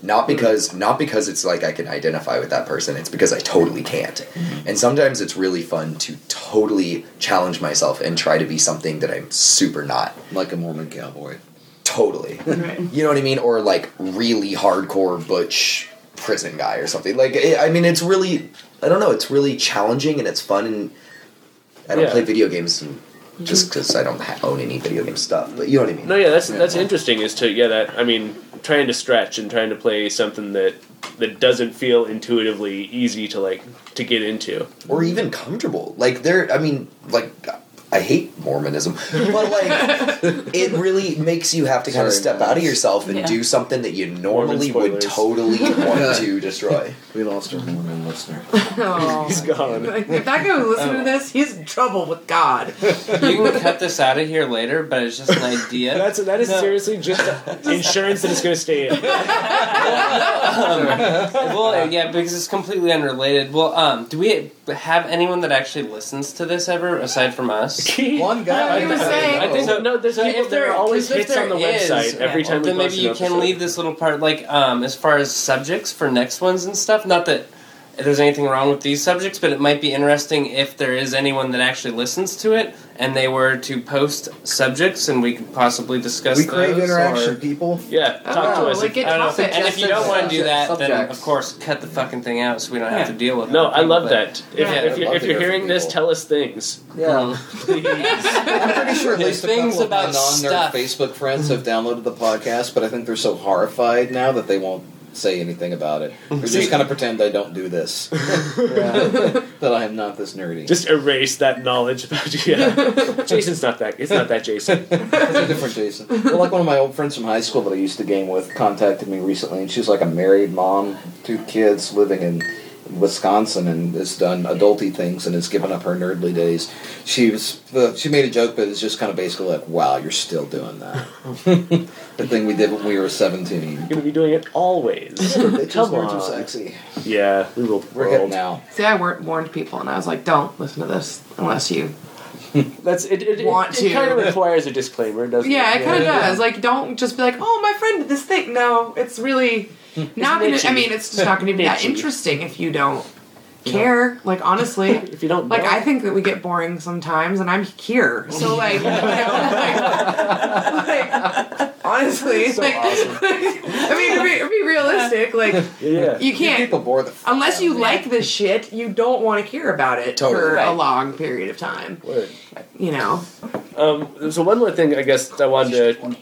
Not hmm. because not because it's like I can identify with that person, it's because I totally can't. Hmm. And sometimes it's really fun to totally challenge myself and try to be something that I'm super not. Like a Mormon cowboy. Totally. Right. You know what I mean? Or like really hardcore butch prison guy or something. Like it, I mean it's really I don't know, it's really challenging and it's fun and I don't Yeah. play video games and mm-hmm. just because I don't ha- own any video game stuff, but you know what I mean. No, yeah, that's that's interesting. Is to yeah, that I mean, trying to stretch and trying to play something that that doesn't feel intuitively easy to like to get into. or even comfortable. Like there, I mean, like I hate Mormonism, but like it really makes you have to kind of Sorry, step out of yourself and Yeah. do something that you normally would spoilers. totally want to destroy. We lost our Mormon listener. Oh. He's gone. Like, if that guy was listening to this, he's in trouble with God. You can cut this out of here later, but it's just an idea. That's that is No. seriously just insurance that it's going to stay in. um, well, yeah, because it's completely unrelated. Well, um, do we have anyone that actually listens to this ever, aside from us? One guy. He was saying- I think So- no. There's so people. if There there- are always if hits there on the is, website every yeah, time we then maybe post you an can episode. leave this little part, like um, as far as subjects for next ones and stuff. Not that there's anything wrong with these subjects, but it might be interesting if there is anyone that actually listens to it and they were to post subjects and we could possibly discuss. We crave those, interaction, or- people. Yeah, talk Oh, to us. like get I don't know. And if you don't want to do that, then of course cut the fucking thing out so we don't have to deal with it. no, I love But- that. If, Yeah. if, you're, if you're hear hearing this, tell us things. Yeah. Please. I'm pretty sure at least a Things couple of my about non-nerd Facebook friends have downloaded the podcast, but I think they're so horrified now that they won't say anything about it. They're just kind of pretend I don't do this, that I am not this nerdy. Just erase that knowledge about you. Yeah. Jason's not that. It's not that Jason. It's a different Jason. Well, like one of my old friends from high school that I used to game with contacted me recently, and she's like a married mom, two kids, living in Wisconsin, and has done adulty things and has given up her nerdly days. She was uh, she made a joke, but it's just kind of basically like, "Wow, you're still doing that." the thing we did when we were seventeen. You're gonna be doing it always. Bitches, Come nerds are sexy. Yeah, we will. We're getting out. See, I war- warned people, and I was like, "Don't listen to this unless you." That's it. It, it, Want it to. kind of requires a disclaimer, doesn't Yeah, it? it kind of does. Like, don't just be like, "Oh, my friend did this thing." No, it's really not gonna. niche-y. I mean, it's just not gonna be that interesting if you don't care. Like, honestly. If you don't, Like know. I think that we get boring sometimes, and I'm here. So like, you know, like, like, honestly, So like, awesome. I mean, to be, to be realistic, like yeah. you can't People bore the. unless you of like this shit, you don't want to care about it Totally. for a long period of time. Word. You know, Um, so one more thing, I guess I wanted to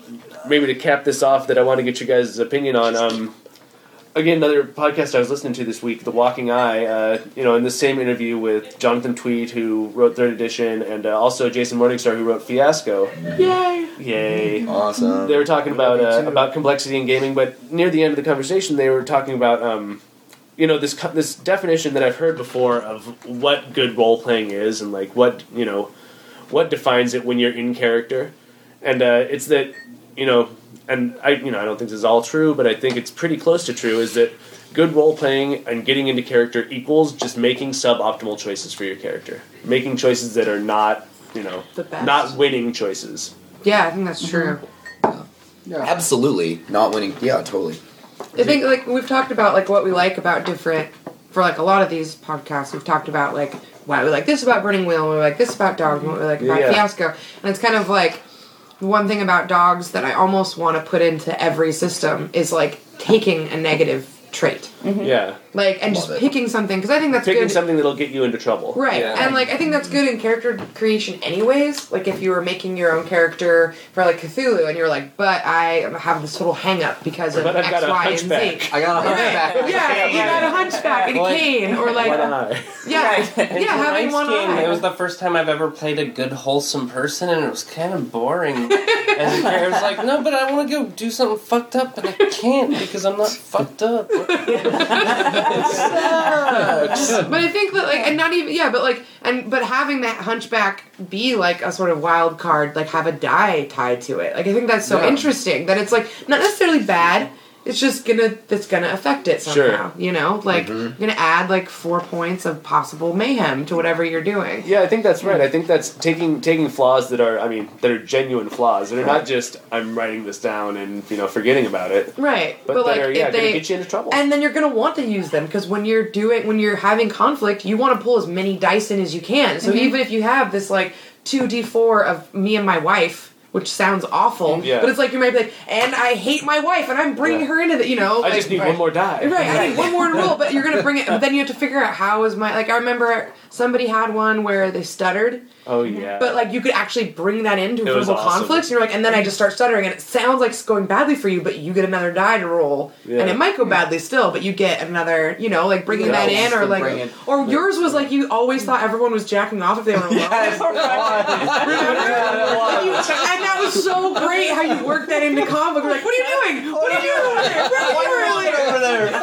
maybe to cap this off that I want to get you guys' opinion on. Um, again, another podcast I was listening to this week, The Walking Eye. Uh, you know, in the same interview with Jonathan Tweet, who wrote Third Edition, and uh, also Jason Morningstar, who wrote Fiasco. yay! Yay! Awesome. They were talking about uh, about complexity in gaming, but near the end of the conversation, they were talking about um, you know this this definition that I've heard before of what good role playing is, and like what you know what defines it when you're in character, and uh, it's that you know, and I you know I don't think this is all true, but I think it's pretty close to true. Is that good role playing and getting into character equals just making suboptimal choices for your character, making choices that are not you know The best. not winning choices. Yeah, I think that's mm-hmm. true. Absolutely not winning. Yeah, totally. I think like we've talked about like what we like about different for like a lot of these podcasts. We've talked about like why we like this about Burning Wheel, and we like this about Dogs, and what we like about Yeah. Fiasco, and it's kind of like one thing about dogs that I almost want to put into every system is like taking a negative trait, mm-hmm. Yeah, like and Love just it. picking something because I think that's picking good. something that'll get you into trouble. Right, Yeah. and like I think that's good in character creation, anyways. Like if you were making your own character for like Cthulhu, and you're like, but I have this little hang up because of But I've X, got a Y, and hunchback. Z. I got a hunchback. Yeah, you got a hunchback and a Like- cane, or like One eye. yeah, Right. And yeah, having tonight's one game, eye. It was the first time I've ever played a good, wholesome person, and it was kind of boring. As a character, I was like, no, but I want to go do something fucked up, but I can't because I'm not fucked up. But I think that like, and not even yeah, but like, and but having that hunchback be like a sort of wild card, like have a die tied to it. Like I think that's so Yeah. interesting that it's like not necessarily bad. It's just gonna that's gonna affect it Sure. somehow. You know, like mm-hmm. you're gonna add like four points of possible mayhem to whatever you're doing. Yeah, I think that's right. I think that's taking taking flaws that are, I mean, that are genuine flaws. That are not just I'm writing this down and you know forgetting about it, Right, but, but, like are yeah they get you into trouble. and then you're gonna want to use them because when you're doing when you're having conflict you want to pull as many dice in as you can so mm-hmm. even if you have this like 2d4 of me and my wife which sounds awful Yeah. but it's like you might be like and i hate my wife and i'm bringing Yeah. her into the you know I like, just need right. one more die. Right, I need one more to roll, but you're gonna bring it. But then you have to figure out how is my like. I remember somebody had one where they stuttered, Oh yeah. but like you could actually bring that into It was verbal awesome. conflicts. And you're like, and then I just start stuttering, and it sounds like it's going badly for you, but you get another die to roll, Yeah. and it might go badly still, but you get another, you know, like bringing Yeah. that in, or like, bring it- or yours was like you always thought everyone was jacking off if they were alone. And you- and that was so great how you worked that into comic. We're like, what are you doing? What are you doing over there? Where are you over there?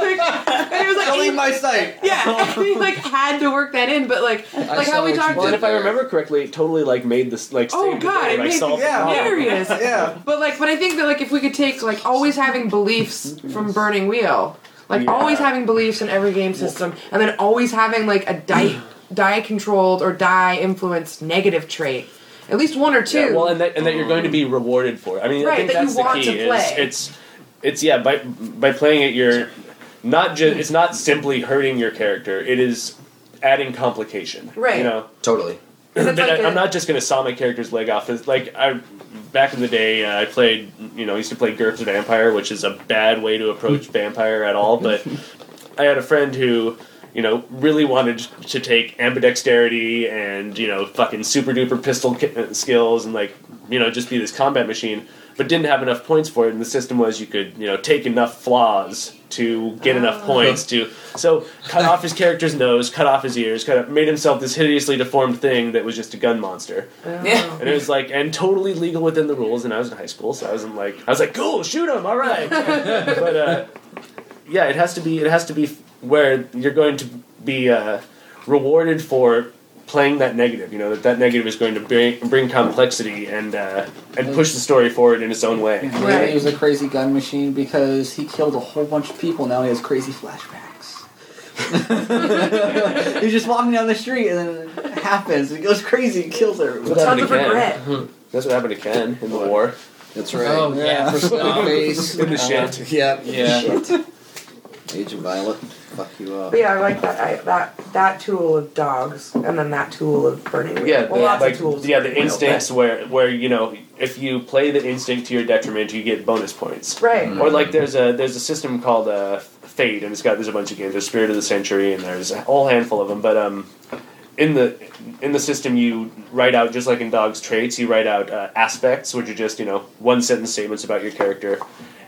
and it was like, Don't leave my sight. yeah, and he like had to work that in, but like, like how we what you talked. well, and if I remember correctly, it totally like made this like Oh saved the god, day, it like, made solved the yeah. hilarious. Yeah. But like, but I think that like if we could take like always having beliefs from Burning Wheel, like Yeah. always having beliefs in every game system, and then always having like a die die controlled or die influenced negative trait, at least one or two. Yeah, well, and that, and that you're going to be rewarded for it. I mean, I think that you that's the want key. to play. Is it's it's yeah by by playing it, you're not just it's not simply hurting your character. It is adding complication. Right. You know, Totally. It's but like I, a- I'm not just going to saw my character's leg off. It's like I back in the day, uh, I played you know I used to play GURPS of Vampire, which is a bad way to approach vampire at all. But I had a friend who you know really wanted to take ambidexterity and you know fucking super duper pistol ki- uh, skills and like you know just be this combat machine. But didn't have enough points for it, and the system was you could, you know, take enough flaws to get enough points to. So cut off his character's nose, cut off his ears, cut made himself this hideously deformed thing that was just a gun monster. Yeah. And it was like, and totally legal within the rules. And I was in high school, so I wasn't like, I was like, cool, shoot him, all right. but uh, yeah, it has to be, it has to be where you're going to be uh, rewarded for playing that negative. You know that that negative is going to bring bring complexity and uh, and push the story forward in its own way. Maybe Right. he was a crazy gun machine because he killed a whole bunch of people. Now he has crazy flashbacks. He's just walking down the street and then it happens. He goes crazy and kills everyone. What happened to Ken? That's what happened to Ken in the war. That's right. Oh, yeah. Snow face. In the shit. Yeah. Yeah. Agent Violet. Fuck you up. But yeah, I like that. I, that that tool of dogs, and then that tool of burning. Wheel. Yeah, well, the, lots like of tools. yeah, the burning wheel, instincts where where you know if you play the instinct to your detriment, you get bonus points. but- right? Or like there's a there's a system called uh, Fate, and it's got there's a bunch of games. There's Spirit of the Century, and there's a whole handful of them. But um, in the in the system, you write out just like in Dogs traits, you write out uh, aspects, which are just you know one sentence statements about your character.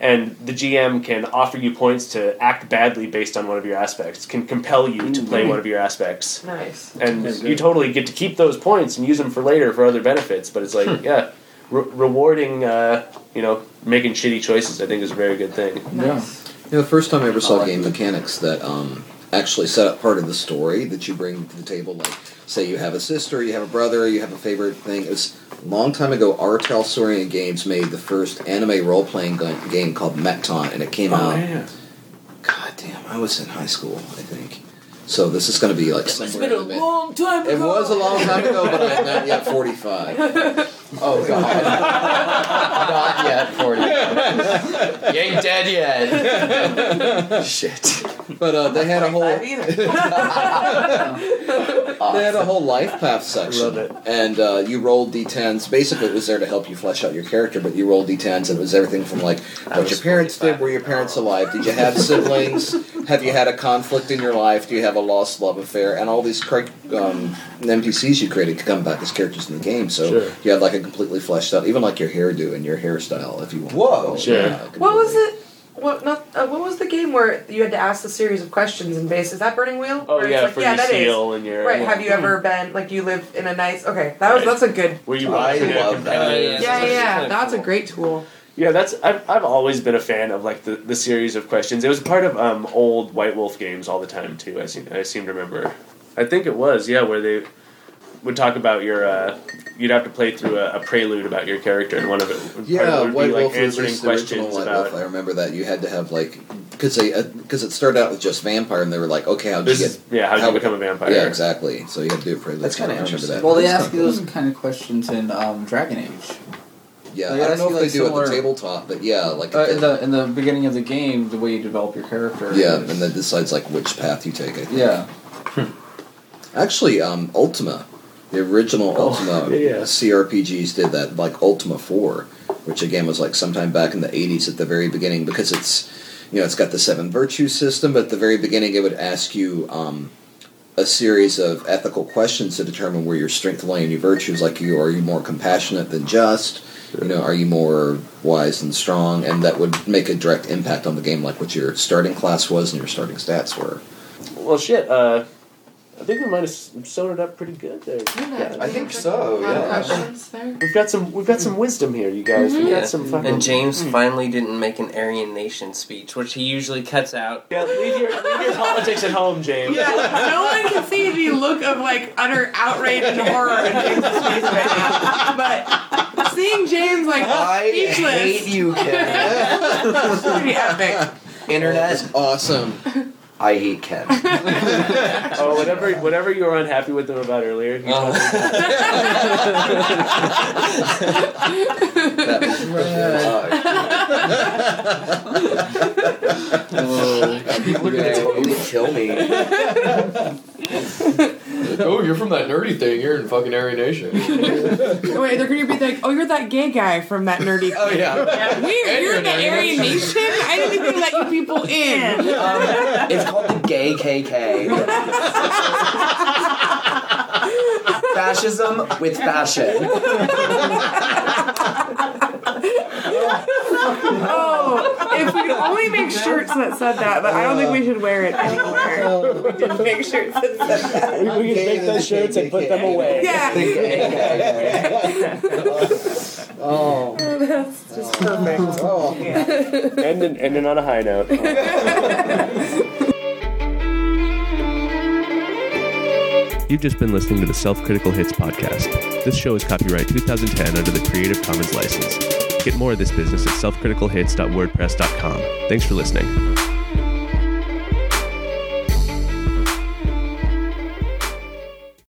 And the GM can offer you points to act badly based on one of your aspects. Can compel you to play one of your aspects, Nice. and you totally get to keep those points and use them for later for other benefits. But it's like, yeah, re- rewarding, uh, you know, making shitty choices. I think is a very good thing. Nice. You know, the first time I ever saw game mechanics that um, actually set up part of the story that you bring to the table, like say you have a sister, you have a brother, you have a favorite thing. It was a long time ago. R. Talsorian Games made the first anime role playing game called Mekton, and it came oh, out. God damn, I was in high school, I think. So this is going to be like It's been a in the mid- long time ago. It was a long time ago, but I'm not yet 45. Oh god. Not yet, 40. you ain't dead yet. Shit. But uh, they had a whole That they had a whole life path section, Love it. and uh, you rolled d10s. Basically, it was there to help you flesh out your character, but you rolled d10s, and it was everything from like what your parents did, were your parents alive, did you have siblings, have you had a conflict in your life, do you have a lost love affair, and all these um, NPCs you created could come back as characters in the game. So Sure. you had like a completely fleshed out, even like your hairdo and your hairstyle, if you want. Whoa. Sure. What was it? What not? Uh, what was the game where you had to ask a series of questions and base? Is that Burning Wheel? Oh Where yeah, like, for yeah, your that is. seal and your Right. Have you ever been like you live in a nice? Okay, that was Right. that's a good. Were you I yeah, love that. competitive? Yeah, Yeah, yeah, kinda that's a great tool. Yeah, that's I've, I've always been a fan of like the, the series of questions. It was part of um, old White Wolf games all the time too. I seem I seem to remember. I think it was yeah where they would talk about your. Uh, you'd have to play through a, a prelude about your character, and one of it part Yeah, of it would White be like Wolf answering released questions White about. Wolf. I remember that you had to have like because they because it started out with just vampire, and they were like, okay, how'd you get? yeah, how would how- you become a vampire? Yeah, exactly. So you had to do a prelude. That's kinda interesting. that. Well, they That's ask you cool. those kind of questions in um, Dragon Age. Yeah, They I don't know you, if like, they do at the tabletop, but yeah, like Uh, in the in the beginning of the game, the way you develop your character. yeah, is- and then decides like which path you take. I think. yeah. Actually, um, Ultima, the original Oh, Ultima yeah, yeah. CRPGs did that, like Ultima Four, which again was like sometime back in the '80s at the very beginning because it's, you know, it's got the seven virtue system, but at the very beginning it would ask you um, a series of ethical questions to determine where your strength lay and your virtues. Like, you are you more compassionate than just? You know, are you more wise than strong? And that would make a direct impact on the game, like what your starting class was and your starting stats were. Well, shit. Uh, I think we might have s- sewn it up pretty good there. Yeah, I think so, A lot of yeah. questions there. We've got some. We've got some wisdom here, you guys. We've Yeah. got some fucking. And James hmm. finally didn't make an Aryan Nation speech, which he usually cuts out. Yeah, leave your leave your politics at home, James. Yeah, no one can see the look of like utter outrage and horror in James's face right now. But seeing James like I speechless hate you, Ken. is pretty epic. Internet, is Awesome. I hate Ken. Oh, whatever, whatever you were unhappy with them about earlier. You uh-huh. told me. People are gonna totally kill me. oh, you're from that nerdy thing. You're in fucking Aryan Nation. Wait, they're gonna be like, "Oh, you're that gay guy from that nerdy." Oh yeah. Weird, And you're you're in the an Aryan Aryan Nation. I didn't even let you people in. Um, it's called the Gay KK. Fascism with fashion. Oh, if we could only make shirts that said that, but I don't think we should wear it anywhere. We didn't make shirts that said that. we, we can make those shirts and put them away. Yeah, Oh. that's just oh. perfect. Oh. Ending, ending on a high note. You've just been listening to the Self Critical Hits podcast. This show is copyright 2010 under the Creative Commons license. Get more of this business at selfcriticalhits.wordpress.com. Thanks for listening.